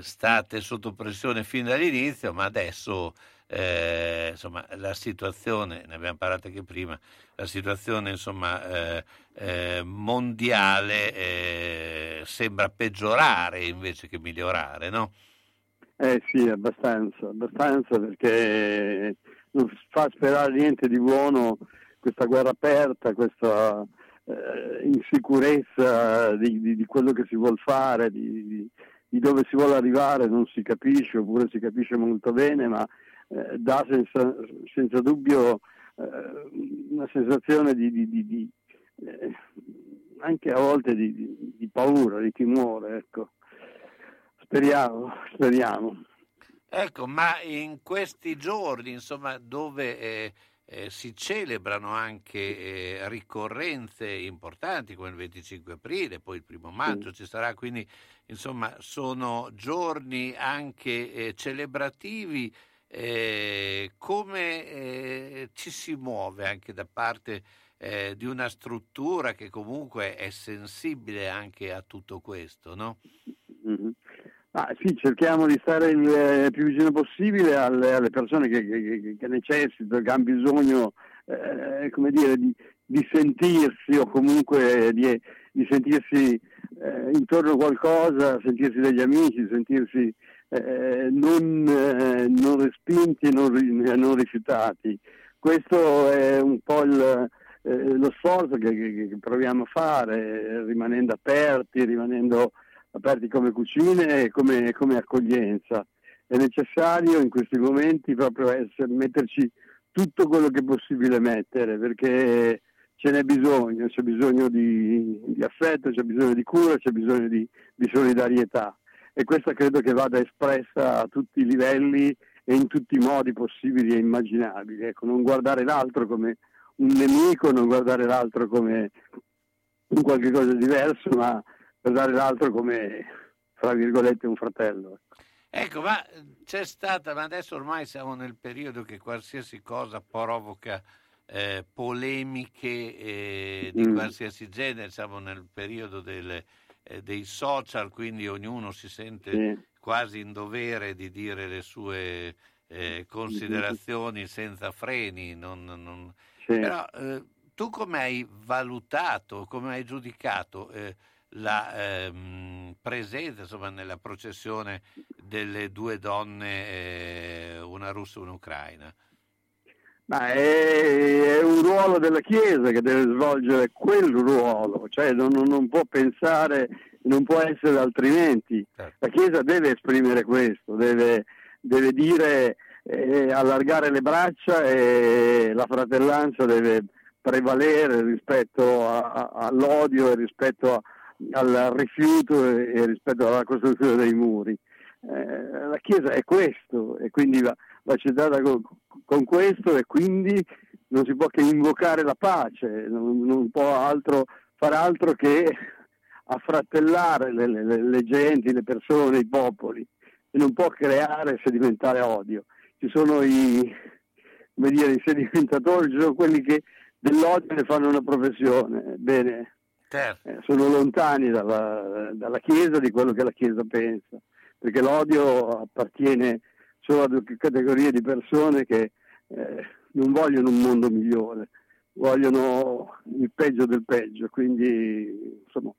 Speaker 1: state sotto pressione fin dall'inizio, ma adesso insomma la situazione, ne abbiamo parlato anche prima, la situazione insomma eh, eh, mondiale eh, sembra peggiorare invece che migliorare, no?
Speaker 11: Eh sì, abbastanza, abbastanza perché non fa sperare niente di buono questa guerra aperta, questa eh, insicurezza di, di, di, quello che si vuole fare, di, di, dove si vuole arrivare, non si capisce oppure si capisce molto bene, ma eh, dà senza, senza dubbio una sensazione di, eh, anche a volte di, paura, di timore. Ecco. Speriamo, speriamo.
Speaker 1: Ecco, ma in questi giorni, insomma, dove eh, eh, si celebrano anche eh, ricorrenze importanti come il 25 aprile, poi il primo maggio sì. ci sarà, quindi insomma sono giorni anche eh, celebrativi. Eh, come eh, ci si muove anche da parte eh, di una struttura che comunque è sensibile anche a tutto questo, no?
Speaker 11: Mm-hmm. Ah, sì, cerchiamo di stare il eh, più vicino possibile alle, alle persone che, che, che, necessitano, che hanno bisogno eh, dire, di, di, sentirsi o comunque di, di sentirsi eh, intorno a qualcosa, sentirsi degli amici, sentirsi eh, non, eh, non, respinti e non, non, rifiutati. Questo è un po' il, eh, lo sforzo che, che, proviamo a fare, rimanendo aperti, rimanendo aperti come cucine e come, come, accoglienza. È necessario in questi momenti proprio essere, metterci tutto quello che è possibile mettere perché ce n'è bisogno, c'è bisogno di, di affetto, c'è bisogno di cura, c'è bisogno di, di, solidarietà e questa credo che vada espressa a tutti i livelli e in tutti i modi possibili e immaginabili. Ecco, non guardare l'altro come un nemico, non guardare l'altro come un qualche cosa di diverso, ma guardare l'altro come, fra virgolette, un fratello.
Speaker 1: Ecco. ma c'è stata, ma adesso ormai siamo nel periodo che qualsiasi cosa provoca eh, polemiche eh, di mm. qualsiasi genere, siamo nel periodo delle, dei social, quindi ognuno si sente sì. quasi in dovere di dire le sue eh, considerazioni senza freni. Non, non... Sì. Però eh, tu come hai valutato, come hai giudicato? Eh, la ehm, presenza insomma, nella processione delle due donne, eh, una russa e un'ucraina?
Speaker 11: Ma è, è, un ruolo della Chiesa che deve svolgere quel ruolo, cioè non, non può pensare, non può essere altrimenti. Certo. La Chiesa deve esprimere questo, deve, deve dire, eh, allargare le braccia e la fratellanza deve prevalere rispetto a, a, all'odio e rispetto a, al rifiuto e, e rispetto alla costruzione dei muri. Eh, la Chiesa è questo e quindi va, va accettata con, con, questo e quindi non si può che invocare la pace, non, non può altro, far altro che affrattellare le, le, le, genti, le persone, i popoli. e non può creare e sedimentare odio. Ci sono i, come dire, i sedimentatori, ci sono quelli che dell'odio ne fanno una professione. Bene,
Speaker 1: Certo.
Speaker 11: eh, sono lontani dalla, dalla Chiesa di quello che la Chiesa pensa, perché l'odio appartiene solo a due categorie di persone che eh, non vogliono un mondo migliore, vogliono il peggio del peggio, quindi insomma...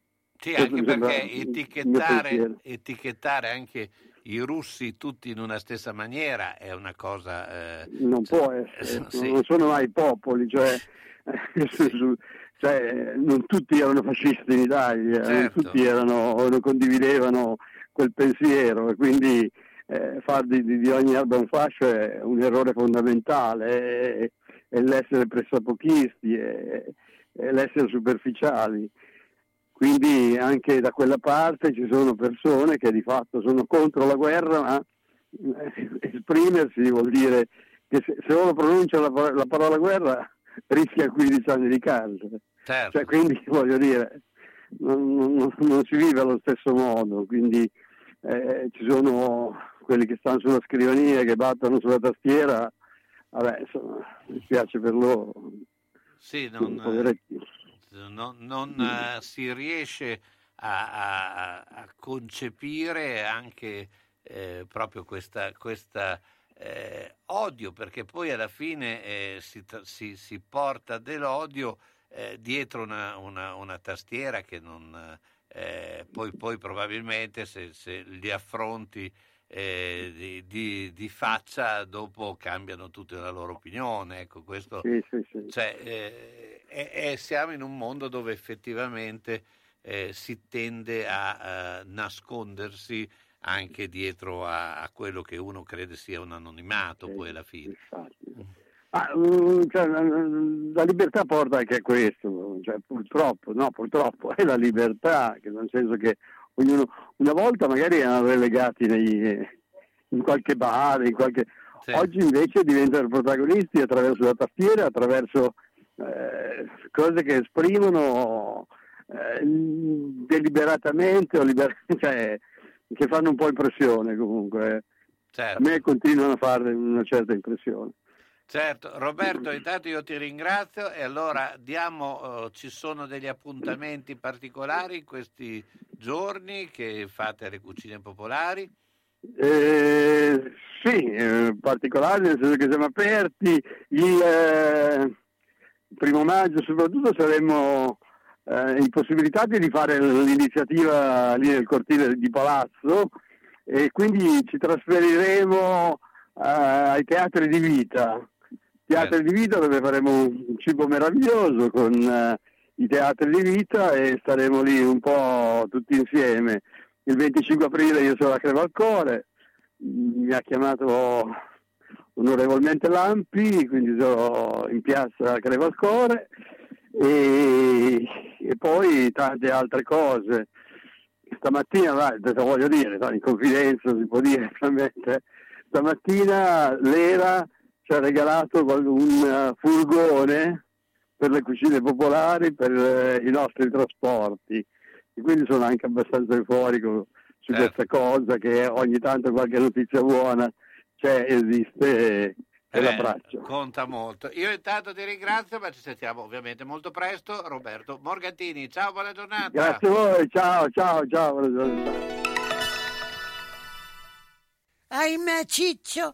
Speaker 1: Sì, anche perché etichettare, etichettare anche i russi tutti in una stessa maniera è una cosa... eh,
Speaker 11: non può essere,
Speaker 1: sì.
Speaker 11: non sono mai popoli, cioè, su- cioè, non tutti erano fascisti in Italia,
Speaker 1: Certo.
Speaker 11: non tutti erano, non condividevano quel pensiero e quindi eh, far di, di- ogni un fascio è un errore fondamentale, è, è l'essere pressapochisti, è, è l'essere superficiali. Quindi anche da quella parte ci sono persone che di fatto sono contro la guerra, ma eh, esprimersi vuol dire che se, se uno pronuncia la, la parola guerra rischia 15 anni di carcere.
Speaker 1: Certo.
Speaker 11: Cioè, quindi voglio dire, non, non- non si vive allo stesso modo, quindi eh, ci sono quelli che stanno sulla scrivania, che battono sulla tastiera, vabbè, insomma, mi spiace per loro,
Speaker 1: Sì, non,
Speaker 11: poveretti.
Speaker 1: non- non, eh, si riesce a, a- a concepire anche eh, proprio questa, questa, eh, odio, perché poi alla fine eh, si, si- si porta dell'odio eh, dietro una, una- una tastiera che non... eh, poi, poi probabilmente se, se li affronti eh, di, di- di faccia dopo cambiano tutte la loro opinione ecco questo
Speaker 11: Sì, sì, sì.
Speaker 1: cioè, eh, e- e siamo in un mondo dove effettivamente eh, si tende a, eh, nascondersi anche dietro a, a quello che uno crede sia un anonimato poi alla fine.
Speaker 11: Ah, mm, cioè, la, la libertà porta anche a questo, cioè, purtroppo, no, purtroppo è la libertà, che nel senso che ognuno, una volta magari erano relegati nei- in qualche bar, in qualche... oggi invece diventano protagonisti attraverso la tastiera, attraverso eh, cose che esprimono eh, deliberatamente o liber- cioè, che fanno un po' impressione comunque.
Speaker 1: Certo.
Speaker 11: A me continuano a fare una certa impressione.
Speaker 1: Certo, Roberto, intanto io ti ringrazio e allora diamo, eh, ci sono degli appuntamenti particolari in questi giorni che fate alle cucine popolari?
Speaker 11: Eh, sì, eh, particolari nel senso che siamo aperti. Il eh, primo maggio soprattutto saremo eh, impossibilitati di fare l'iniziativa lì nel cortile di Palazzo e quindi ci trasferiremo eh, ai teatri di vita. Teatri di vita dove faremo un cibo meraviglioso con eh, i teatri di vita e staremo lì un po' tutti insieme. Il 25 aprile io sono a Crevalcore, mi ha chiamato onorevolmente Lampi, quindi sono in piazza a Crevalcore e, e poi tante altre cose. Stamattina, va, voglio dire, in confidenza si può dire veramente, stamattina l'ERA ci ha regalato un eh, furgone per le cucine popolari, per eh, i nostri trasporti. E quindi sono anche abbastanza euforico su questa cosa che ogni tanto qualche notizia buona c'è, esiste e, e
Speaker 1: Eh,
Speaker 11: l'abbraccio.
Speaker 1: Conta molto. Io intanto ti ringrazio, ma ci sentiamo ovviamente molto presto. Roberto Morgantini, ciao, buona giornata.
Speaker 11: Grazie a voi, ciao, ciao, ciao. buona giornata.
Speaker 12: Ahimè, Ciccio,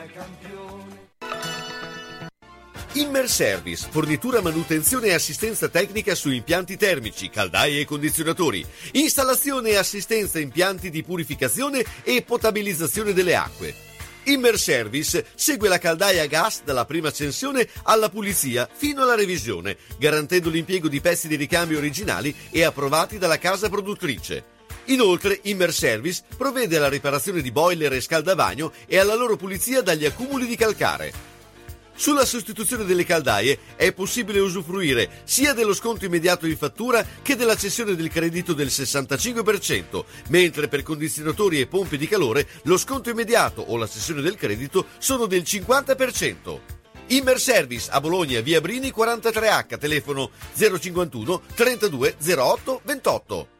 Speaker 13: Bologna campione.
Speaker 5: Immer Service, fornitura, manutenzione e assistenza tecnica su impianti termici, caldaie e condizionatori, installazione e assistenza impianti di purificazione e potabilizzazione delle acque. Immer Service segue la caldaia a gas dalla prima accensione alla pulizia fino alla revisione, garantendo l'impiego di pezzi di ricambio originali e approvati dalla casa produttrice. Inoltre, Immer Service provvede alla riparazione di boiler e scaldavagno e alla loro pulizia dagli accumuli di calcare. Sulla sostituzione delle caldaie è possibile usufruire sia dello sconto immediato in fattura che della cessione del credito del 65%, mentre per condizionatori e pompe di calore lo sconto immediato o la cessione del credito sono del 50%. Immer Service a Bologna, via Brini 43H, telefono 051 32 08 28.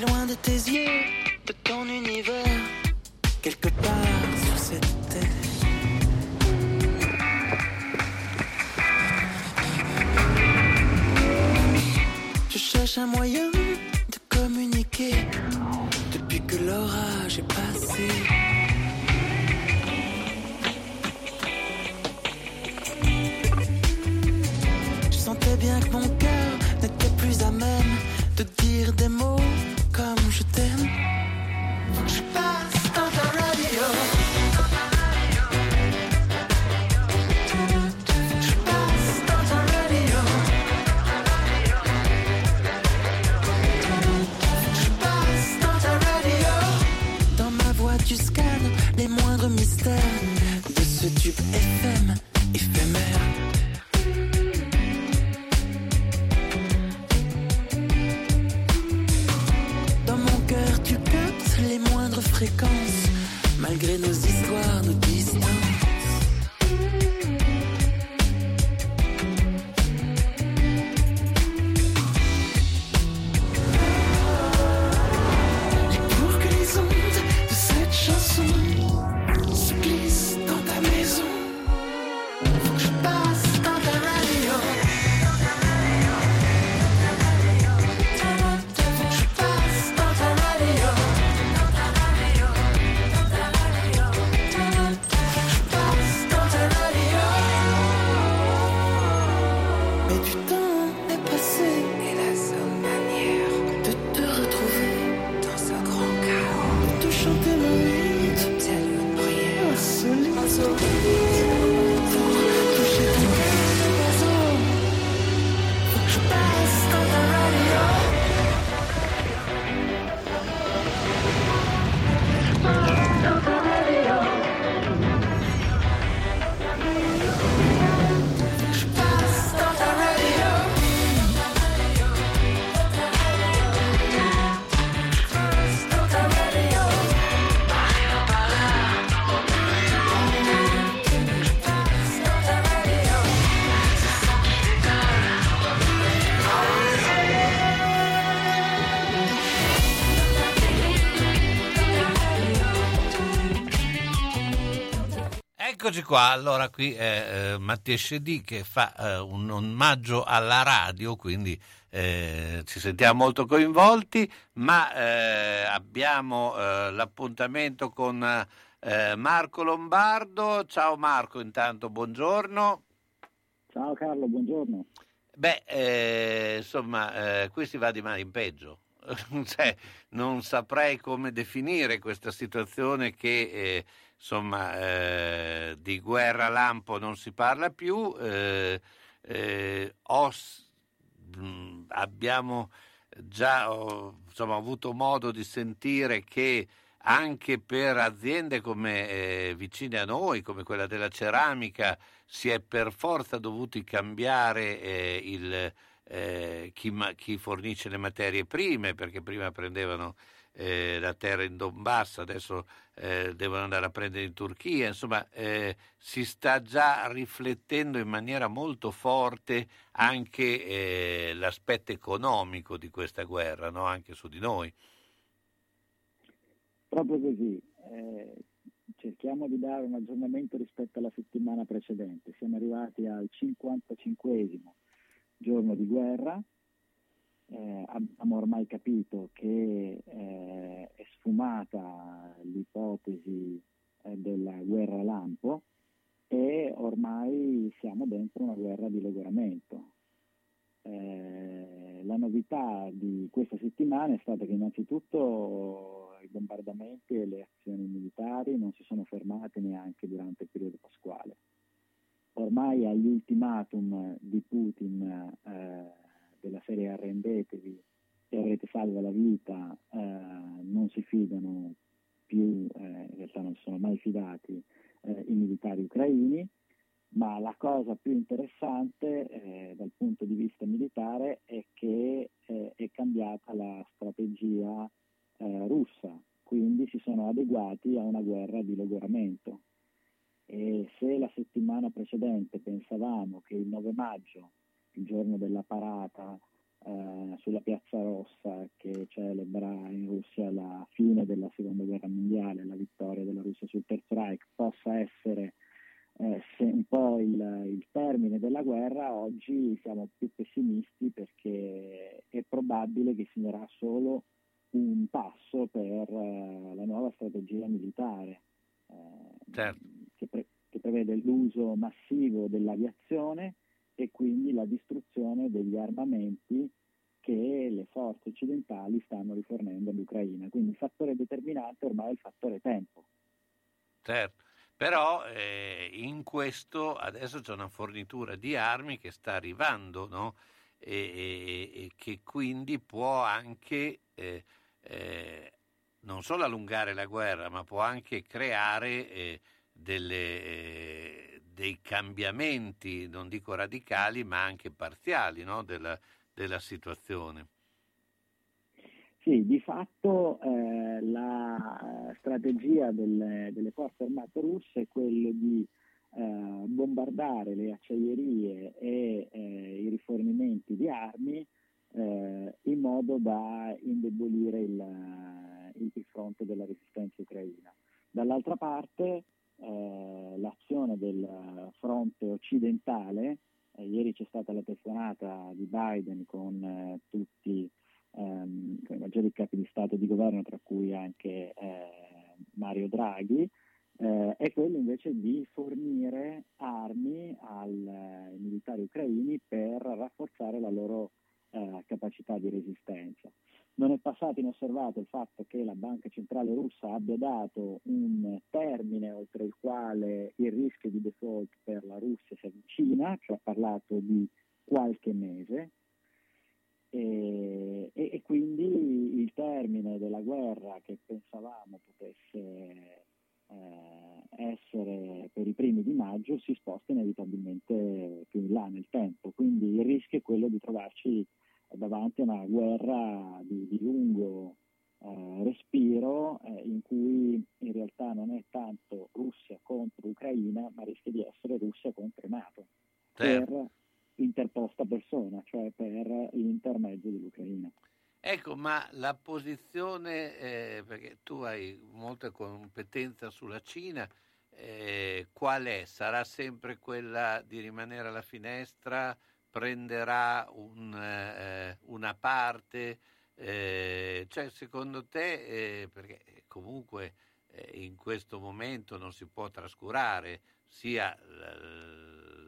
Speaker 14: Loin de tes yeux, de ton univers, quelque part sur cette terre. Je cherche un moyen de communiquer depuis que l'orage est passé.
Speaker 1: Eccoci qua, allora qui è eh, Mattia Scedi che fa eh, un omaggio alla radio, quindi eh, ci sentiamo molto coinvolti, ma eh, abbiamo eh, l'appuntamento con eh, Marco Lombardo. Ciao Marco, intanto buongiorno.
Speaker 15: Ciao Carlo, buongiorno.
Speaker 1: Beh, eh, insomma, qui si va di male in peggio. cioè, non saprei come definire questa situazione che insomma eh, di guerra lampo non si parla più. Eh, eh, ho, mh, abbiamo già ho, insomma, avuto modo di sentire che anche per aziende come eh, vicine a noi, come quella della ceramica, si è per forza dovuti cambiare eh, il, eh, chi, chi, fornisce le materie prime, perché prima prendevano eh, la terra in Donbass, adesso eh, devono andare a prendere in Turchia, insomma eh, si sta già riflettendo in maniera molto forte anche l'aspetto economico di questa guerra, no? anche su di noi.
Speaker 15: Proprio così. Eh, cerchiamo di dare un aggiornamento rispetto alla settimana precedente. Siamo arrivati al 55 giorno di guerra. Eh, abbiamo ormai capito che eh, è sfumata l'ipotesi eh, della guerra lampo e ormai siamo dentro una guerra di logoramento. Eh, la novità di questa settimana è stata che innanzitutto i bombardamenti e le azioni militari non si sono fermate neanche durante il periodo pasquale. Ormai agli ultimatum di Putin eh, della serie arrendetevi e avrete salva la vita eh, non si fidano più, eh, in realtà non si sono mai fidati eh, i militari ucraini ma la cosa più interessante eh, dal punto di vista militare è che eh, è cambiata la strategia eh, russa, quindi si sono adeguati a una guerra di logoramento. E se la settimana precedente pensavamo che il 9 maggio, il giorno della parata eh, sulla Piazza Rossa che celebra in Russia la fine della seconda guerra mondiale, la vittoria della Russia sul Terzo Reich, possa essere eh, un po' il, il, termine della guerra, oggi siamo più pessimisti perché è probabile che segnerà solo un passo per eh, la nuova strategia militare eh,
Speaker 1: certo.
Speaker 15: che, pre- che prevede l'uso massivo dell'aviazione e quindi la distruzione degli armamenti che le forze occidentali stanno rifornendo all'Ucraina. Quindi il fattore determinante ormai è il fattore tempo.
Speaker 1: Certo. Però eh, in questo adesso c'è una fornitura di armi che sta arrivando no? e, e, e, che quindi può anche eh, eh, non solo allungare la guerra, ma può anche creare eh, delle, eh, dei cambiamenti, non dico radicali, ma anche parziali no? della, della situazione.
Speaker 15: Sì, di fatto eh, la strategia delle, delle, forze armate russe è quella di eh, bombardare le acciaierie e eh, i rifornimenti di armi eh, in modo da indebolire il, il, fronte della resistenza ucraina. Dall'altra parte eh, l'azione del fronte occidentale, eh, ieri c'è stata la telefonata di Biden con tutti ehm, i maggiori capi di Stato e di governo, tra cui anche eh, Mario Draghi, eh, è quello invece di fornire armi al, ai militari ucraini per rafforzare la loro eh, capacità di resistenza. Non è passato inosservato il fatto che la Banca Centrale russa abbia dato un termine oltre il quale il rischio di default per la Russia si avvicina, cioè ha parlato di qualche mese, e, e, e, quindi il termine della guerra che pensavamo potesse eh, essere per i primi di maggio si sposta inevitabilmente più in là nel tempo, quindi il rischio è quello di trovarci davanti a una guerra di, di lungo eh, respiro eh, in cui in realtà non è tanto Russia contro Ucraina, ma rischia di essere Russia contro Nato.
Speaker 1: Certo.
Speaker 15: Per interposta persona, cioè per l'intermezzo dell'Ucraina.
Speaker 1: Ecco, ma la posizione, eh, perché tu hai molta competenza sulla Cina, eh, qual è? Sarà sempre quella di rimanere alla finestra, prenderà un, eh, una parte? Eh, cioè, secondo te, eh, perché comunque eh, in questo momento non si può trascurare sia la,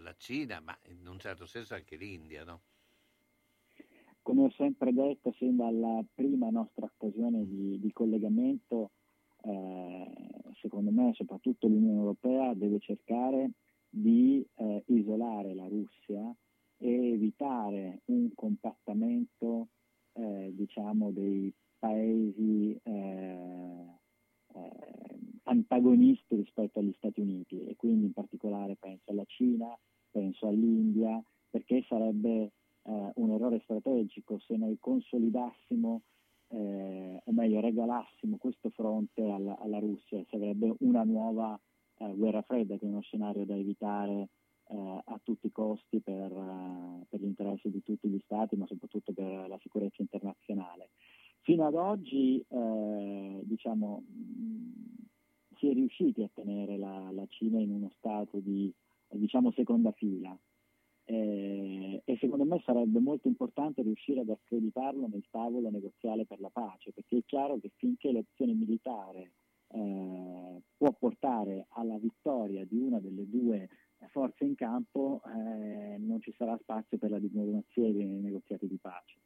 Speaker 1: la Cina, ma in un certo senso anche l'India, no?
Speaker 15: Come ho sempre detto sin dalla prima nostra occasione di, di collegamento, eh, secondo me soprattutto l'Unione Europea deve cercare di eh, isolare la Russia e evitare un compattamento eh, diciamo dei paesi eh, eh, antagonisti rispetto agli Stati Uniti e quindi in particolare penso alla Cina, penso all'India, perché sarebbe eh, un errore strategico se noi consolidassimo eh, o meglio regalassimo questo fronte alla, alla Russia, sarebbe una nuova eh, guerra fredda che è uno scenario da evitare eh, a tutti i costi per, uh, per, gli interessi di tutti gli Stati, ma soprattutto per la sicurezza internazionale. Fino ad oggi eh, diciamo, mh, si è riusciti a tenere la, la Cina in uno stato di diciamo, seconda fila. Eh, e secondo me sarebbe molto importante riuscire ad accreditarlo nel tavolo negoziale per la pace, perché è chiaro che finché l'opzione militare eh, può portare alla vittoria di una delle due forze in campo, eh, non ci sarà spazio per la diplomazia e i negoziati di pace.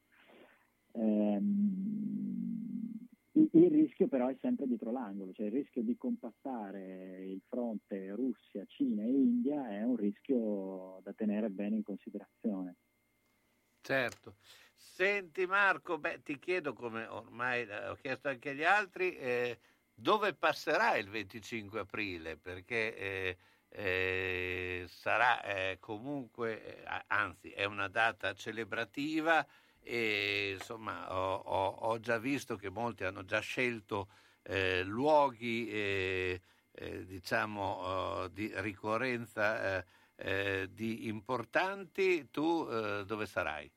Speaker 15: Ehm, il rischio però è sempre dietro l'angolo, cioè il rischio di compattare il fronte Russia, Cina e India è un rischio da tenere bene in considerazione.
Speaker 1: Certo. Senti Marco, beh, ti chiedo come ormai eh, ho chiesto anche agli altri, eh, dove passerà il 25 aprile? Perché eh, eh, sarà eh, comunque, eh, anzi è una data celebrativa e insomma ho, ho, ho, già visto che molti hanno già scelto eh, luoghi eh, diciamo oh, di ricorrenza di importanti, tu dove sarai?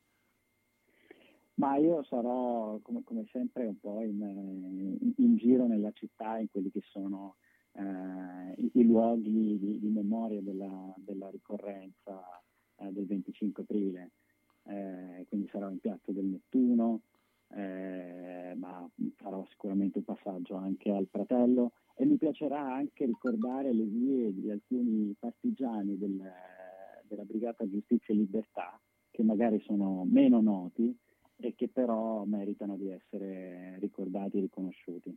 Speaker 15: Ma io sarò come, come sempre un po' in, in, in, giro nella città, in quelli che sono i, i, luoghi di, di memoria della, della ricorrenza eh, del 25 aprile. Eh, quindi sarò in Piazza del Nettuno, eh, ma farò sicuramente un passaggio anche al Fratello e mi piacerà anche ricordare le vie di alcuni partigiani del, della Brigata Giustizia e Libertà che magari sono meno noti e che però meritano di essere ricordati e riconosciuti.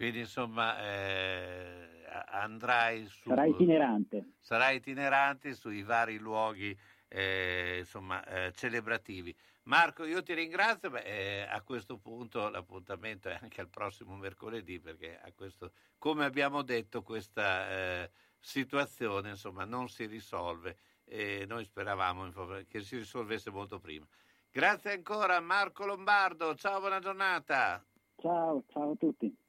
Speaker 1: Quindi insomma eh, andrai su...
Speaker 15: Sarai itinerante.
Speaker 1: Sarai itinerante sui vari luoghi eh, insomma, eh, celebrativi. Marco, io ti ringrazio, Beh, eh, a questo punto l'appuntamento è anche al prossimo mercoledì perché questo, come abbiamo detto questa eh, situazione insomma, non si risolve e noi speravamo che si risolvesse molto prima. Grazie ancora Marco Lombardo, ciao, buona giornata.
Speaker 15: Ciao, ciao a tutti.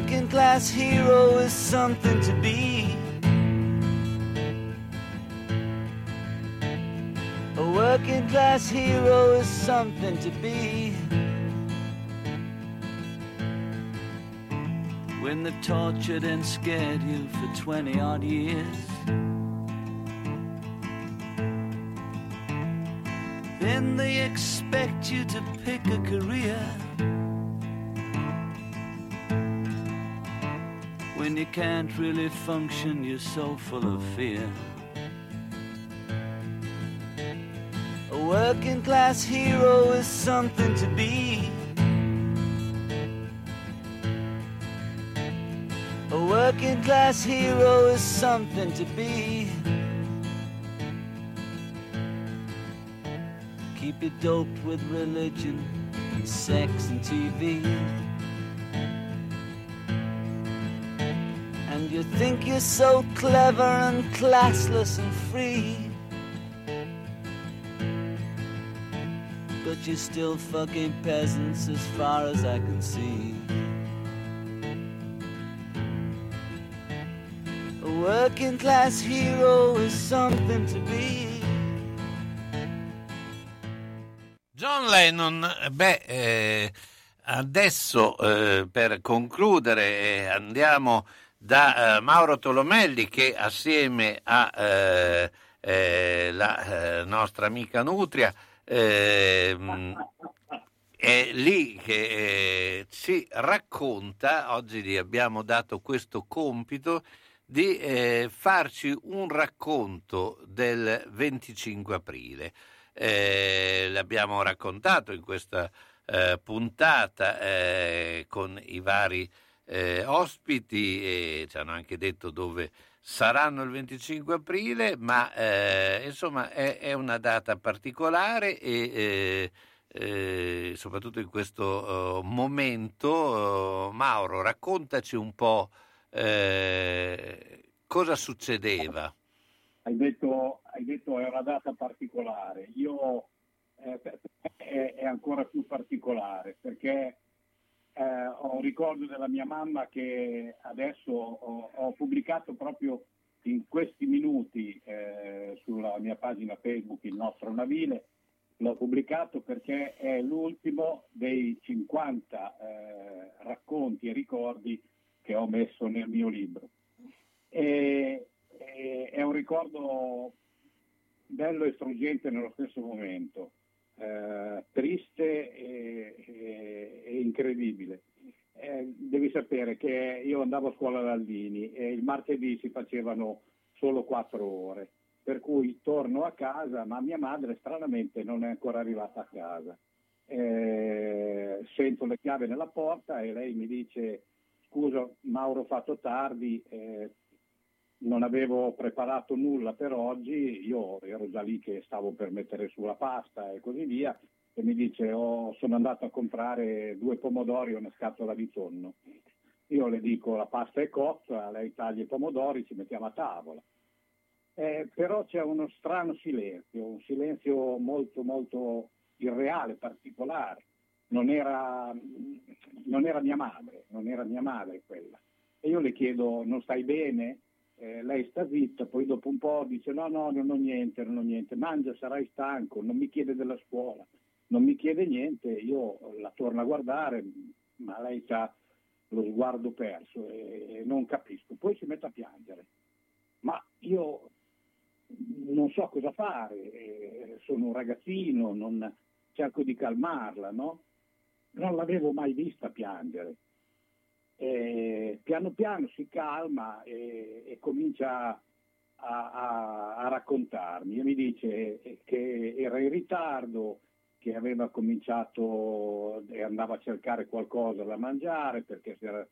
Speaker 16: Working class hero is something to be. A working class hero is something to be. When they've tortured and scared you for 20 odd years. Then they expect you to pick a career. You can't really function, you're so full of fear. A working class hero is something to be. A working class hero is something to be. Keep you doped with religion and sex and TV. Think you're so clever and classless and free. But you're still fucking peasants as far as I can see. A working class hero is something to be.
Speaker 1: John Lennon, beh, eh, adesso eh, per concludere eh, andiamo da eh, Mauro Tolomelli che assieme a eh, eh, la nostra amica Nutria ehm, è lì che ci racconta, oggi gli abbiamo dato questo compito, di farci un racconto del 25 aprile. Eh, l'abbiamo raccontato in questa eh, puntata eh, con i vari eh, ospiti e ci hanno anche detto dove saranno il 25 aprile, ma eh, insomma è, è, una data particolare e eh, eh, soprattutto in questo uh, momento, uh, Mauro, raccontaci un po' eh, cosa succedeva.
Speaker 17: Hai detto, hai detto, è una data particolare, io eh, è, è, ancora più particolare perché eh, ho un ricordo della mia mamma che adesso ho, ho pubblicato proprio in questi minuti eh, sulla mia pagina Facebook il nostro navile, l'ho pubblicato perché è l'ultimo dei 50 eh, racconti e ricordi che ho messo nel mio libro. E, e, è un ricordo bello e struggente nello stesso momento, eh, triste e, e, e incredibile. Eh, devi sapere che io andavo a scuola da Aldini e il martedì si facevano solo quattro ore, per cui torno a casa, ma mia madre stranamente non è ancora arrivata a casa. Eh, sento le chiavi nella porta e lei mi dice scusa Mauro ho fatto tardi, eh, non avevo preparato nulla per oggi, io ero già lì che stavo per mettere su la pasta e così via, e mi dice oh, sono andato a comprare due pomodori e una scatola di tonno. Io le dico la pasta è cotta, lei taglia i pomodori, ci mettiamo a tavola. Eh, però c'è uno strano silenzio, un silenzio molto molto irreale, particolare. Non era, non era mia madre, non era mia madre quella. E io le chiedo non stai bene? Eh, lei sta zitta, poi dopo un po' dice no, no, non ho niente, non ho niente, mangia, sarai stanco, non mi chiede della scuola, non mi chiede niente, io la torno a guardare, ma lei ha lo sguardo perso e, e non capisco, poi si mette a piangere. Ma io non so cosa fare, eh, sono un ragazzino, non, cerco di calmarla, no? Non l'avevo mai vista piangere eh, piano piano si calma e, e comincia a, a, a, raccontarmi e mi dice che era in ritardo, che aveva cominciato e andava a cercare qualcosa da mangiare perché si era,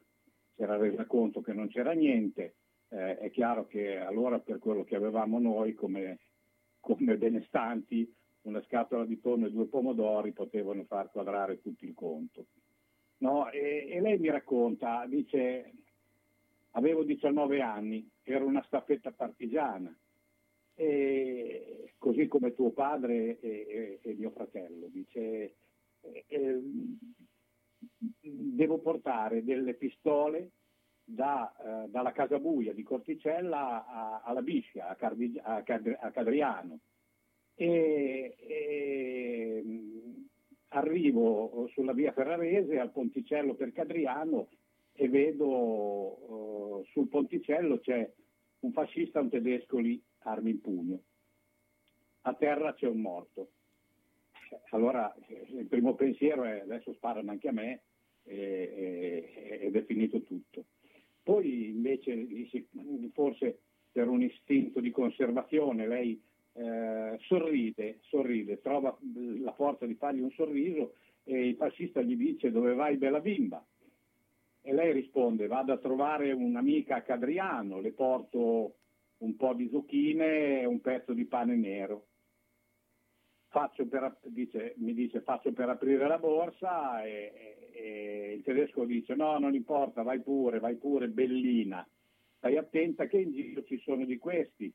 Speaker 17: si era resa conto che non c'era niente. Eh, è chiaro che allora per quello che avevamo noi come, come benestanti una scatola di tonno e due pomodori potevano far quadrare tutto il conto. No? E, e, lei mi racconta, dice, avevo 19 anni, ero una staffetta partigiana, e, così come tuo padre e, e mio fratello, dice, devo portare delle pistole da, eh, dalla casa buia di Corticella a, alla Biscia, a, Cardi, a, Cadriano. E, e, arrivo sulla via Ferrarese al ponticello per Cadriano e vedo uh, sul ponticello c'è un fascista, un tedesco lì, armi in pugno. A terra c'è un morto. Allora il primo pensiero è adesso sparano anche a me e, e, ed è finito tutto. Poi invece forse per un istinto di conservazione lei eh, sorride, sorride, trova la forza di fargli un sorriso e il fascista gli dice dove vai bella bimba? E lei risponde vado a trovare un'amica a Cadriano, le porto un po' di zucchine e un pezzo di pane nero. Per, dice, mi dice faccio per aprire la borsa e, e il tedesco dice no non importa vai pure, vai pure bellina, stai attenta che in giro ci sono di questi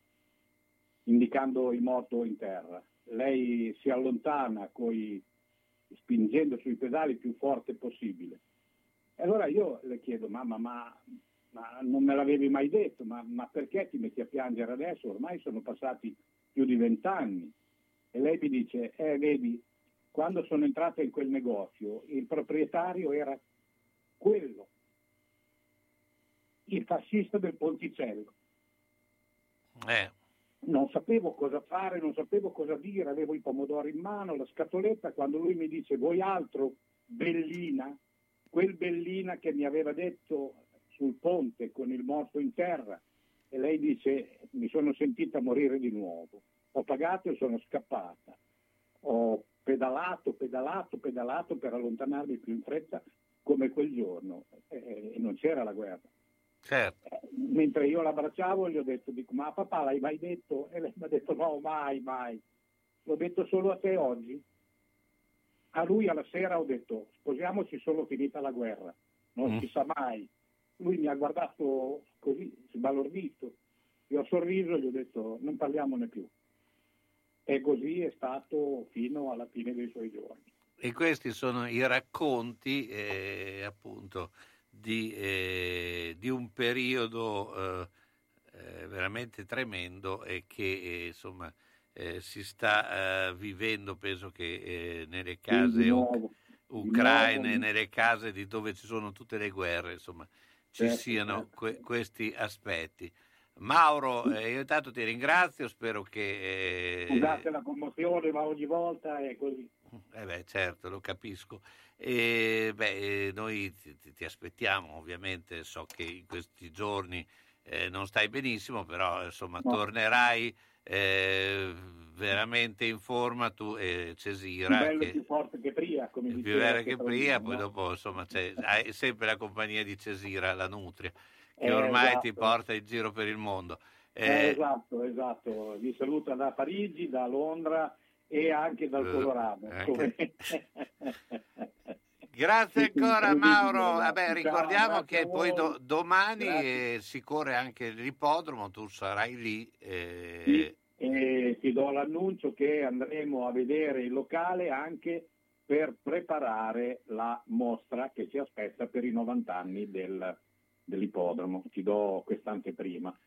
Speaker 17: indicando il morto in terra. Lei si allontana coi, spingendo sui pedali più forte possibile. E allora io le chiedo, mamma, ma, ma non me l'avevi mai detto, ma, ma, perché ti metti a piangere adesso? Ormai sono passati più di vent'anni. E lei mi dice, eh vedi, quando sono entrata in quel negozio il proprietario era quello, il fascista del Ponticello.
Speaker 1: Eh
Speaker 17: non sapevo cosa fare, non sapevo cosa dire, avevo i pomodori in mano, la scatoletta, quando lui mi dice vuoi altro, Bellina, quel Bellina che mi aveva detto sul ponte con il morto in terra e lei dice mi sono sentita morire di nuovo, ho pagato e sono scappata, ho pedalato, pedalato, pedalato per allontanarmi più in fretta come quel giorno e non c'era la guerra.
Speaker 1: Certo.
Speaker 17: Eh, Mentre io l'abbracciavo gli ho detto, dico, ma papà l'hai mai detto? E lei mi ha detto no, mai, mai. L'ho detto solo a te oggi. A lui alla sera ho detto, sposiamoci solo finita la guerra, non
Speaker 1: Mm.
Speaker 17: si sa mai. Lui mi ha guardato così, sbalordito. Io ho sorriso e gli ho detto, non parliamone più. E così è stato fino alla fine dei suoi giorni.
Speaker 1: E questi sono i racconti eh, appunto di, eh, di un periodo eh, eh, veramente tremendo e che eh, insomma eh, si sta vivendo, penso che nelle case
Speaker 17: nuovo,
Speaker 1: ucraine, nelle case di dove ci sono tutte le guerre, insomma, ci
Speaker 17: Certo,
Speaker 1: siano
Speaker 17: certo.
Speaker 1: que- questi aspetti. Mauro, eh, io intanto ti ringrazio, spero che... eh,
Speaker 17: Scusate la commozione, ma ogni volta è così.
Speaker 1: eh beh, certo, lo capisco. E, beh, eh, noi ti, ti- ti aspettiamo, ovviamente, so che in questi giorni eh, non stai benissimo, però insomma
Speaker 17: No.
Speaker 1: tornerai eh, veramente in forma tu e
Speaker 17: Più
Speaker 1: Cesira,
Speaker 17: bello e
Speaker 1: che
Speaker 17: più forte che Pria, come
Speaker 1: è più
Speaker 17: diceva
Speaker 1: vera che prima,
Speaker 17: no?
Speaker 1: poi dopo insomma hai sempre la compagnia di Cesira, la Nutria, che
Speaker 17: Eh,
Speaker 1: ormai ti
Speaker 17: esatto.
Speaker 1: porta in giro per il mondo.
Speaker 17: Eh,
Speaker 1: Eh,
Speaker 17: esatto, esatto. Vi saluta da Parigi, da Londra e anche dal Colorado.
Speaker 1: anche- Grazie ancora Mauro. Vabbè, ricordiamo che poi do- domani eh, si corre anche l'ippodromo, tu sarai lì. eh,
Speaker 17: Sì, e ti do l'annuncio che andremo a vedere il locale anche per preparare la mostra che ci aspetta per i 90 anni del- dell'ippodromo. Ti do quest'anteprima.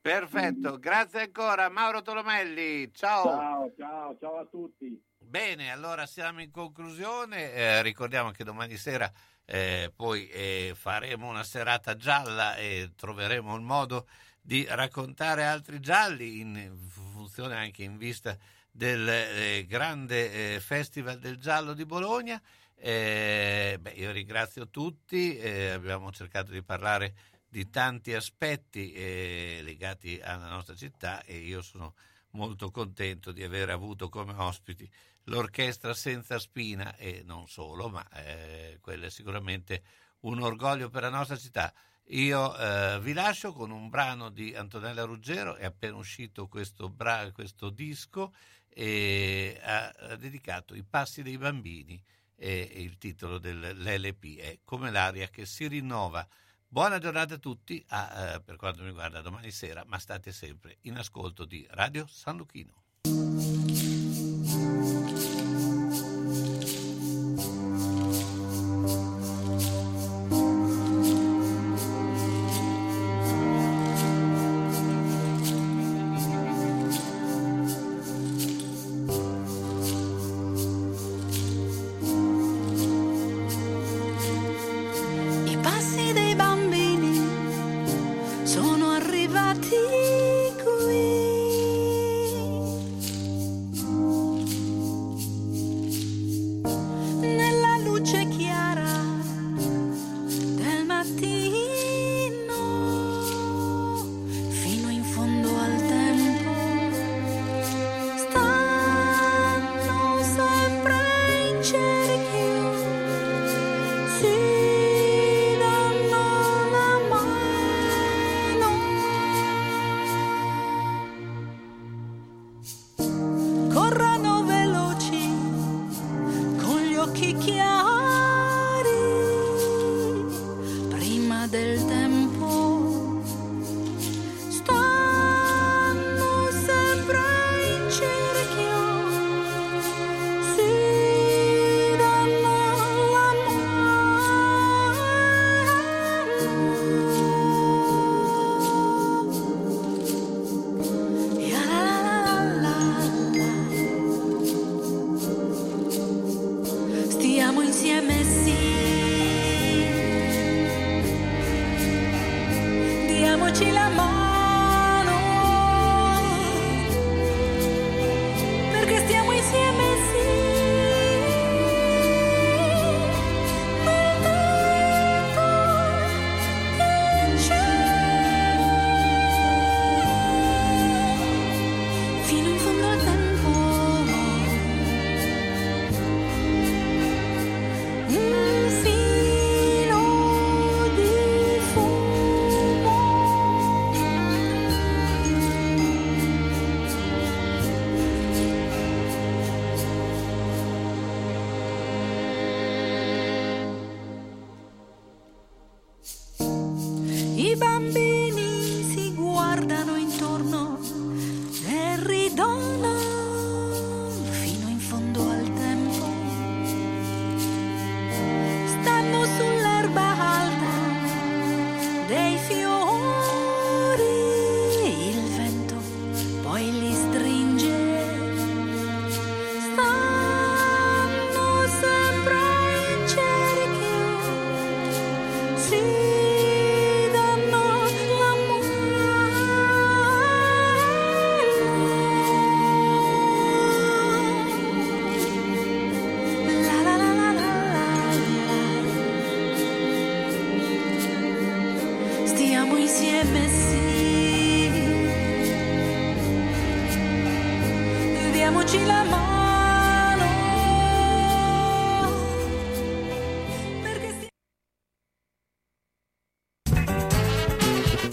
Speaker 1: Perfetto, grazie ancora Mauro Tolomelli. Ciao.
Speaker 17: Ciao, ciao, ciao a tutti.
Speaker 1: Bene, allora siamo in conclusione. Eh, ricordiamo che domani sera eh, poi eh, faremo una serata gialla e troveremo il modo di raccontare altri gialli in funzione anche in vista del eh, grande eh, Festival del Giallo di Bologna. Eh, beh, io ringrazio tutti, eh, abbiamo cercato di parlare di tanti aspetti eh, legati alla nostra città e io sono molto contento di aver avuto come ospiti l'orchestra senza spina e non solo, ma eh, quello è sicuramente un orgoglio per la nostra città. Io eh, vi lascio con un brano di Antonella Ruggero, è appena uscito questo, bra- questo disco e ha, ha dedicato I passi dei bambini e, il titolo dell'LP è Come l'aria che si rinnova. Buona giornata a tutti, a, eh, per quanto mi riguarda domani sera, ma state sempre in ascolto di Radio San Luchino.